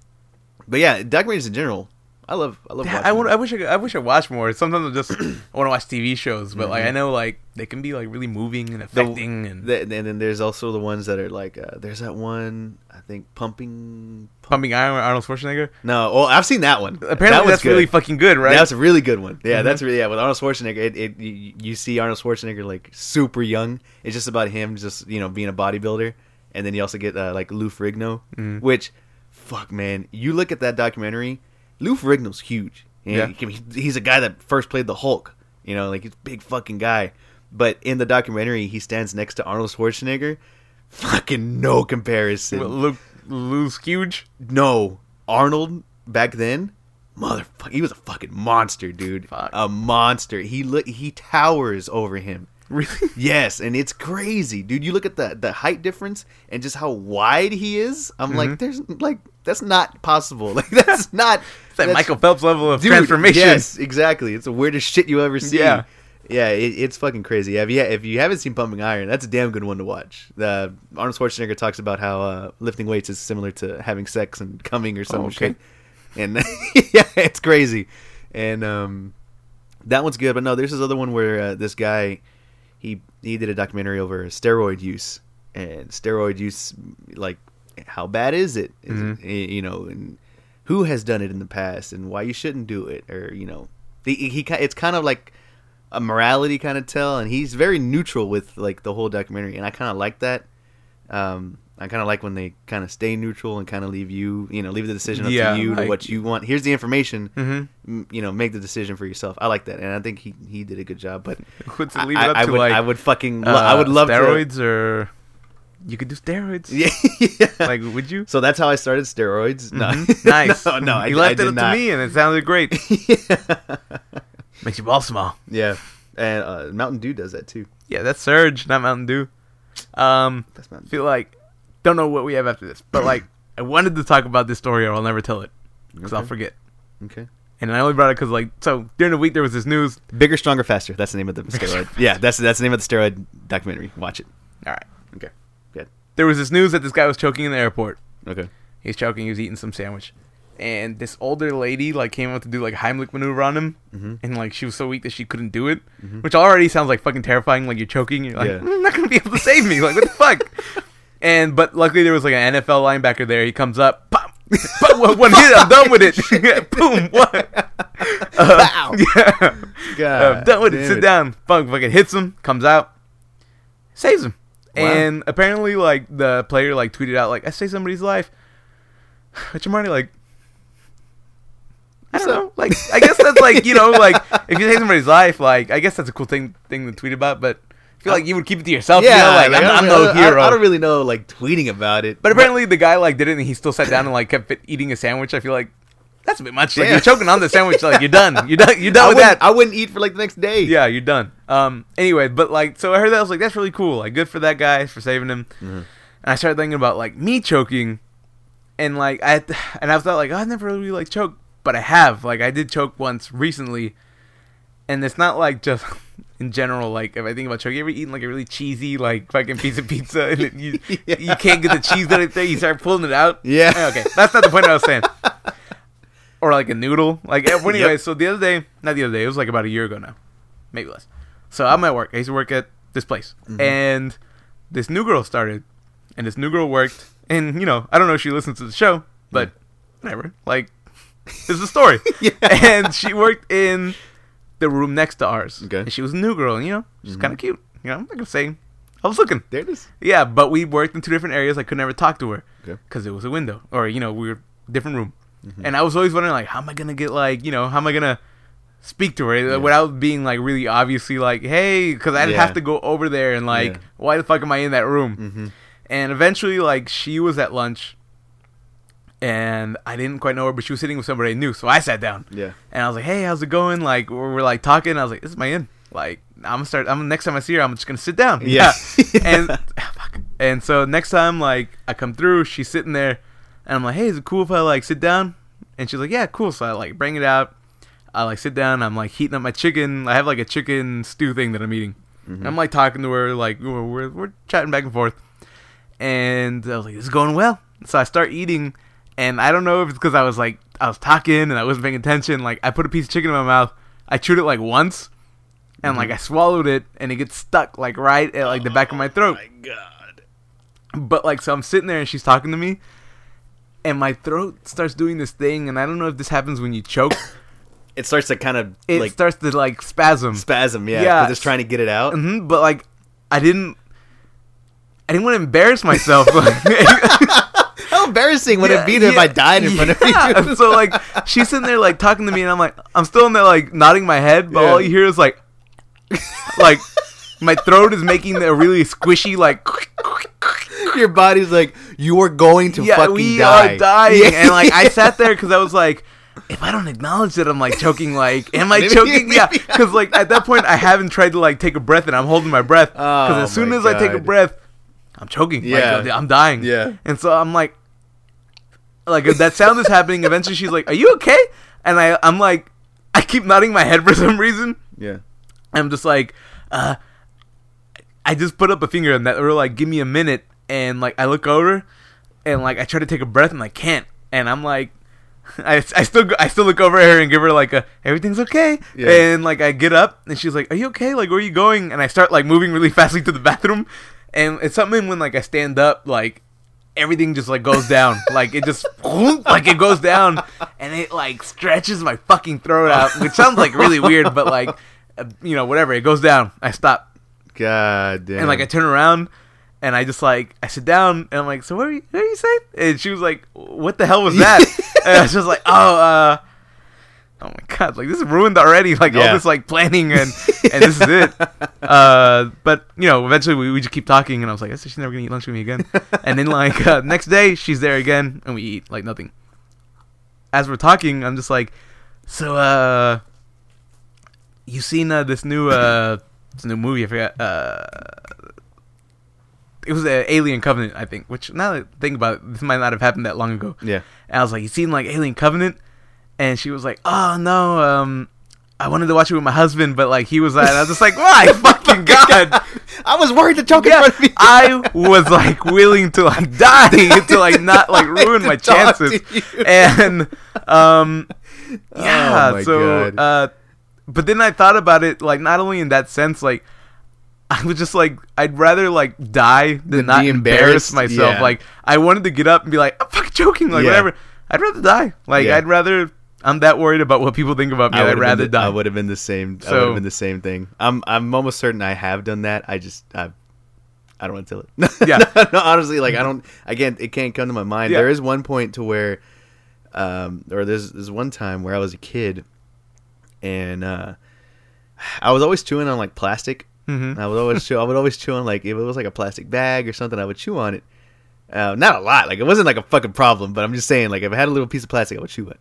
but yeah, documentaries in general. I love. I love. I, want. I wish I, could, I wish I watched more. Sometimes I just I want to watch TV shows, but like Mhm. I know like they can be like really moving and affecting and The- and then there's also the ones that are like uh, there's that one I think pumping. pumping iron Arnold Schwarzenegger. No, well I've seen that one. Apparently that that's really fucking good, right? That's a really good one. Yeah, Mhm. that's really yeah. With Arnold Schwarzenegger, it, it you, you see Arnold Schwarzenegger like super young. It's just about him just you know being a bodybuilder, and then you also get uh, like Lou Ferrigno, Mhm. which fuck man, you look at that documentary. Lou Ferrigno's huge. Yeah. he- he's a guy that first played the Hulk. You know, like he's a big fucking guy. But in the documentary, he stands next to Arnold Schwarzenegger. Fucking no comparison. Luke Lou's huge. No, Arnold back then, motherfucker, he was a fucking monster, dude. Fuck. A monster. He look he towers over him. Really? Yes, and it's crazy, dude. You look at the the height difference and just how wide he is. I'm like, Mhm. there's like that's not possible. Like that's not It's that that's- Michael Phelps level of Dude, transformation. Yes, exactly. It's the weirdest shit you ever see. Yeah. Yeah, it, it's fucking crazy. If you, if you haven't seen Pumping Iron, that's a damn good one to watch. The Arnold Schwarzenegger talks about how uh, lifting weights is similar to having sex and coming or some Oh, okay. shit. And yeah, it's crazy. And um, that one's good. But no, there's this other one where uh, this guy he he did a documentary over steroid use and steroid use like how bad is it Is Mhm. it- you know and who has done it in the past and why you shouldn't do it or you know he, he it's kind of like a morality kind of tell and he's very neutral with like the whole documentary and I kind of like that um I kind of like when they kind of stay neutral and kind of leave you, you know, leave the decision up Yeah, to you to like- what you want. Here's the information, Mhm. m- you know, make the decision for yourself. I like that, and I think he he did a good job. But I, leave it up I to would like I would fucking lo- I would uh, love steroids or you could do steroids. Yeah, yeah. Like, would you? so that's how I started steroids. No, Mhm. Nice. no, no, I, you left I it up not. to me, and it sounded great. yeah. Makes you ball small. yeah, and uh, Mountain Dew does that too. Yeah, that's Surge, not Mountain Dew. Um, That's Mountain. feel like don't know what we have after this, but like I wanted to talk about this story, or I'll never tell it because I'll forget. Okay. And I only brought it because like so during the week there was this news. Bigger, stronger, faster. That's the name of the steroid. yeah, that's that's the name of the steroid documentary. Watch it. All right, Okay. There was this news that this guy was choking in the airport. Okay. He's choking. He was eating some sandwich, and this older lady like came up to do like Heimlich maneuver on him, Mm-hmm. and like she was so weak that she couldn't do it, Mhm. which already sounds like fucking terrifying. Like you're choking, you're like Yeah. "Mm, I'm not gonna be able to save me. Like what the fuck? And but luckily there was like an NFL linebacker there. He comes up, pop, pop, one hit, I'm done with it. Boom, what? Uh, Wow. Yeah, God, I'm done with it. Sit it. down. Fuck, fucking hits him, comes out, saves him. Wow. And apparently, like the player like tweeted out like, "I saved somebody's life." Which I'm already like, I don't know. Like, I guess that's like you know, like if you take somebody's life, like I guess that's a cool thing thing to tweet about. But I feel like you would keep it to yourself. you know? like, like, I'm, I I'm no I- hero. I, don't really know like tweeting about it. but apparently the guy like did it and he still sat down and like kept eating a sandwich. I feel like that's a bit much. Like Damn. you're choking on the sandwich. Like you're done. You're done. You're I done with wouldn't, that. I wouldn't eat for like the next day. yeah, you're done. Um. Anyway, but like, so I heard that I was like, that's really cool. Like, good for that guy for saving him. Mm-hmm. And I started thinking about like me choking, and like I and I thought like oh, I never really like choked, but I have. Like I did choke once recently, and it's not like just in general. Like if I think about choking, you ever eaten like a really cheesy like fucking piece of pizza and you Yeah. you can't get the cheese out it's there, you start pulling it out. Yeah. Okay, that's not the point I was saying. Or like a noodle. Like eh, anyway, so the other day, not the other day, it was like about a year ago now, maybe less. So I'm at work. I used to work at this place, and this new girl started, and this new girl worked, and you know, I don't know if she listens to the show, but whatever. Like, this is a story. Yeah. And she worked in the room next to ours. Okay. And she was a new girl, and you know, she's kind of cute. You know, like I'm not gonna say. I was looking. There it is. Yeah, but we worked in two different areas. I could never talk to her Okay. because it was a window, or you know, we were different room. And I was always wondering, like, how am I gonna get like, you know, how am I gonna speak to her Yeah. without being like really obviously like, hey, because I'd Yeah. have to go over there and like, Yeah. why the fuck am I in that room? Mm-hmm. And eventually, like, she was at lunch, and I didn't quite know her, but she was sitting with somebody I knew, so I sat down. Yeah. And I was like, "Hey, how's it going?" Like we're, we're like talking. I was like, "This is my in." Like I'm gonna start. I'm next time I see her, I'm just gonna sit down. Yeah. and and so next time, like I come through, she's sitting there, and I'm like, "Hey, is it cool if I like sit down?" And she's like, "Yeah, cool." So I like bring it out. I like sit down. I'm like heating up my chicken. I have like a chicken stew thing that I'm eating. And I'm like talking to her, like we're, we're we're chatting back and forth. And I was like, "This is going well." So I start eating, and I don't know if it's because I was like I was talking and I wasn't paying attention. Like I put a piece of chicken in my mouth. I chewed it like once, and like I mm-hmm. swallowed it, and it gets stuck like right at like the back of my oh throat. my god. But like, so I'm sitting there and she's talking to me, and my throat starts doing this thing, and I don't know if this happens when you choke. It starts to kind of It like starts to like spasm. spasm. Yeah. Yeah. 'cause Just trying to get it out. hmm but like, I didn't. I didn't want to embarrass myself. How embarrassing would it be if I died in front of you? so like, she's sitting there like talking to me, and I'm like, I'm still in there like nodding my head, but Yeah. all you hear is like, like, my throat is making a really squishy like. Your body's like, you are going to yeah, fucking we die. are dying. Yeah. And like I sat there because I was like, if I don't acknowledge that I'm like choking, like, am I Maybe- choking? Yeah, because like at that point I haven't tried to like take a breath and I'm holding my breath because Oh as soon as I take a breath, I'm choking. Yeah. like, I'm dying. Yeah. and so I'm like, like if that sound is happening. Eventually, she's like, "Are you okay?" And I, I'm like, I keep nodding my head for some reason. Yeah. I'm just like, uh, I just put up a finger and that or like, give me a minute, and like I look over, and like I try to take a breath and I can't, and I'm like, I, I still go, I still look over at her and give her like a everything's okay, Yeah. and like I get up and she's like, are you okay? Like where are you going? And I start like moving really fastly to the bathroom, and it's something when like I stand up like. Everything just like goes down, like it just like it goes down, and it like stretches my fucking throat out, which sounds like really weird, but like uh, you know, whatever. It goes down. I stop, God damn. and like I turn around, and I just like I sit down, and I'm like, "So what are you? What are you saying?" And she was like, "What the hell was that?" and I was just like, "Oh, uh." Oh my god! Like this is ruined already. Like all this like planning and and this is it. Uh, but you know, eventually we, we just keep talking, and I was like, she's never gonna eat lunch with me again. and then like uh, next day, she's there again, and we eat like nothing. As we're talking, I'm just like, so uh, you seen uh, this new uh, this new movie? I forgot. Uh, it was uh, Alien Covenant, I think. Which now that I think about it, this might not have happened that long ago. yeah. And I was like, "You seen like Alien Covenant?" And she was like, "Oh no, um, I wanted to watch it with my husband, but like he was." like, I was just like, "My fucking god!" I was worried to choke in Yeah, front of you. I was like willing to like die to like not like ruin my talk chances. And um, yeah. Oh, so, uh, but then I thought about it like not only in that sense, like. I was just like, I'd rather like die than Than not embarrass myself. Yeah. Like, I wanted to get up and be like, I'm fucking joking, like Yeah. whatever. I'd rather die. Like, Yeah. I'd rather. I'm that worried about what people think about me. I'd rather the, die. I would have been the same. I would So- have been the same thing. I'm I'm almost certain I have done that. I just I I don't want to tell it. Yeah. no, no, honestly, like I don't. Again, it can't come to my mind. There is one point to where um, or there's there's one time where I was a kid, and uh, I was always chewing on like plastic. Mm-hmm. I would always chew. I would always chew on like if it was like a plastic bag or something. I would chew on it. Uh, not a lot. Like it wasn't like a fucking problem, but I'm just saying like if I had a little piece of plastic, I would chew it.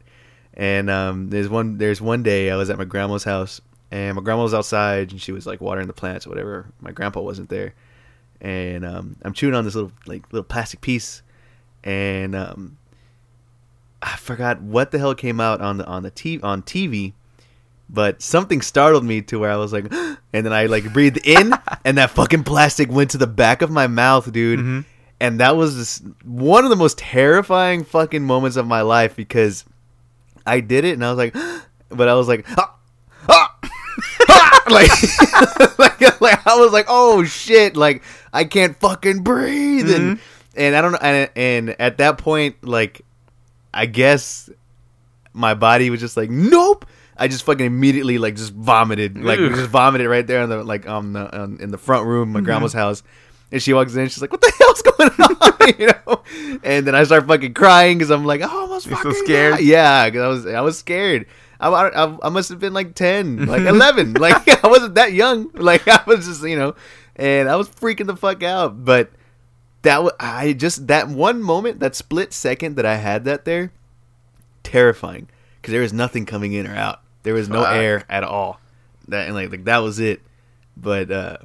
And um, there's one there's one day I was at my grandma's house, and my grandma was outside and she was like watering the plants or whatever. My grandpa wasn't there, and um, I'm chewing on this little like little plastic piece, and um, I forgot what the hell came out on the on the t- on TV, but something startled me to where I was like, and then I like breathed in, and that fucking plastic went to the back of my mouth, dude. Mhm. And that was just one of the most terrifying fucking moments of my life because I did it, and I was like, but I was like, ah, ah, ah, like, like, like I was like, oh shit, like I can't fucking breathe, and and I don't know, and, and at that point, like, I guess my body was just like, nope. I just fucking immediately like just vomited, like Ugh. just vomited right there on the like on the on, in the front room, my mm-hmm. grandma's house. And she walks in, she's like, "What the hell's going on?" you know. And then I start fucking crying because I'm like, "Oh, I almost You're so scared? died." Yeah, because I was I was scared. I, I, I must have been like ten, like eleven. like I wasn't that young. Like I was just you know, and I was freaking the fuck out. But that was I just that one moment, that split second that I had that there, terrifying because there was nothing coming in or out. There was no Fuck. air at all. That and like like that was it. But uh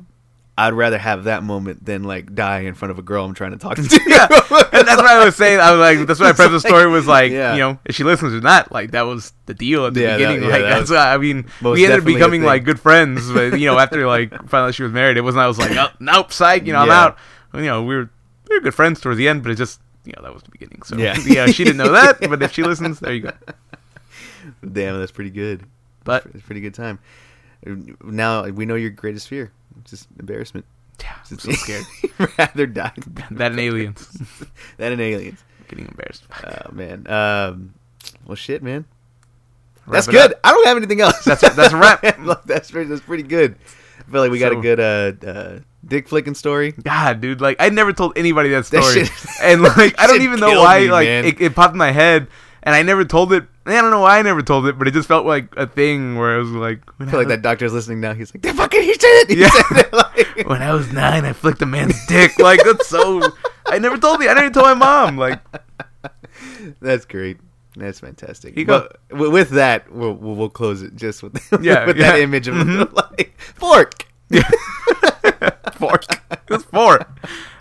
I'd rather have that moment than like die in front of a girl I'm trying to talk to. yeah, and that's what I was saying. I was like, that's why I It's prefaced the like- story was like, yeah. you know, if she listens or not, like that was the deal at the Yeah, that- beginning. yeah, that that's why I mean, we ended up becoming like good friends. But you know, after like finally she was married, it wasn't. I was like, oh, nope, psych. You know, I'm out. You know, we were we were good friends towards the end, but it just you know that was the beginning. So Yeah. yeah, she didn't know that. But if she listens, there you go. Damn, that's pretty good. But It's a pretty good time. Now we know your greatest fear. Just embarrassment. yeah, I'm so scared. rather die that and aliens. than an aliens. Getting embarrassed. Oh man. Um well shit, man. Wrap That's good. up. I don't have anything else. That's- that's a wrap. that's pretty, that's pretty good. I feel like we got a good uh, uh dick flicking story. God, dude, like I never told anybody that That story, shit- and like I don't even know why. me, like it, it popped in my head, and I never told it. I don't know why I never told it, but it just felt like a thing where I was like, I feel like was- that doctor's listening now. He's like, "They fucking he said it." He Yeah. said it. Like, When I was nine, I flicked a man's dick. Like that's so. I never told you. I never told my mom. Like That's great. That's fantastic. You go. But with that, we'll, we'll close it just with Yeah, with that image of Mhm. like fork. four. It was four.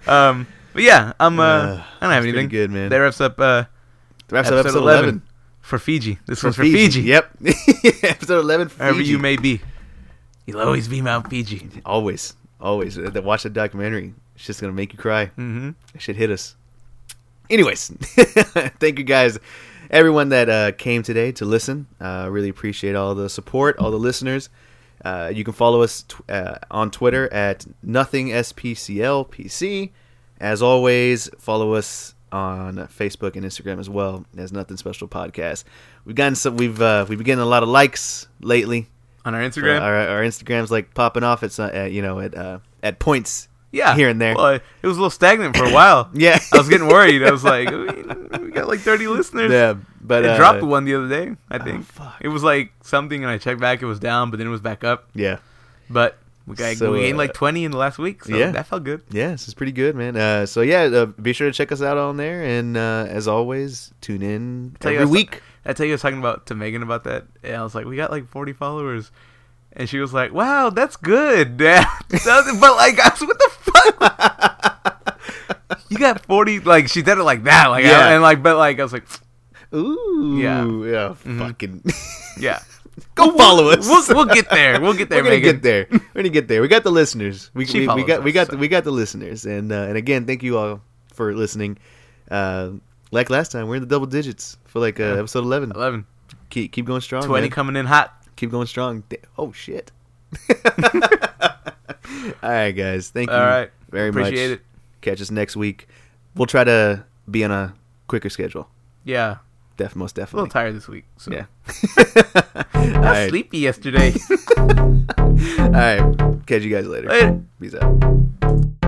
Um, but yeah, I'm. Uh, Uh, I don't have anything. good, man. That wraps up. Uh, Wraps up episode episode 11. For Fiji. This for one's for Fiji. Yep, episode eleven. Wherever Fiji. you may be, you'll always be Mount Fiji. always, always uh, watch the documentary. It's just gonna make you cry. Mm-hmm. That shit hit us. Anyways, thank you guys, everyone that uh, came today to listen. Uh, really appreciate all the support, all the listeners. Uh, you can follow us uh, on Twitter at nothing SPCLPC. As always, follow us on Facebook and Instagram as well as Nothing Special Podcast. We've gotten some. We've uh, we've been getting a lot of likes lately. On our Instagram. Our, our Instagrams like popping off at, some- at you know at uh, at points yeah, here and there. Well, it was a little stagnant for a while. Yeah, I was getting worried. I was like, we we got like 30 listeners. yeah, but it uh, dropped one the other day. I think fuck. it was like something, and I checked back. It was down, but then it was back up. Yeah. But we got So, we gained uh, like 20 in the last week, so yeah. that felt good. Yeah, this is pretty good, man. Uh, so yeah, uh, be sure to check us out on there, and uh, as always, tune in every I week. I tell you, I was talking about to Megan about that, and I was like, we got like 40 followers. And she was like, "Wow, that's good." Yeah, but like, I was, what the fuck? you got 40. Like, she did it like that, like, Yeah. and like, but like, I was like, Ooh, Yeah. yeah, Mhm. fucking. yeah, Go follow us. We'll, we'll get there. We'll get there, We're gonna Megan. get there. We're gonna get there. We got the listeners. We, we, we got we got so. the, we got the listeners, and uh, and again, thank you all for listening. Uh, like last time, we're in the double digits for like uh, Yeah. episode eleven. 11, Keep keep going strong. 20 man. coming in hot. keep going strong. Oh shit. all right, guys. Thank you All right, very much. appreciate it. Catch us next week. We'll try to be on a quicker schedule. Yeah, Def most definitely. a little tired this week. So. Yeah. I was right. sleepy yesterday. All right. Catch you guys later. Later. Peace out.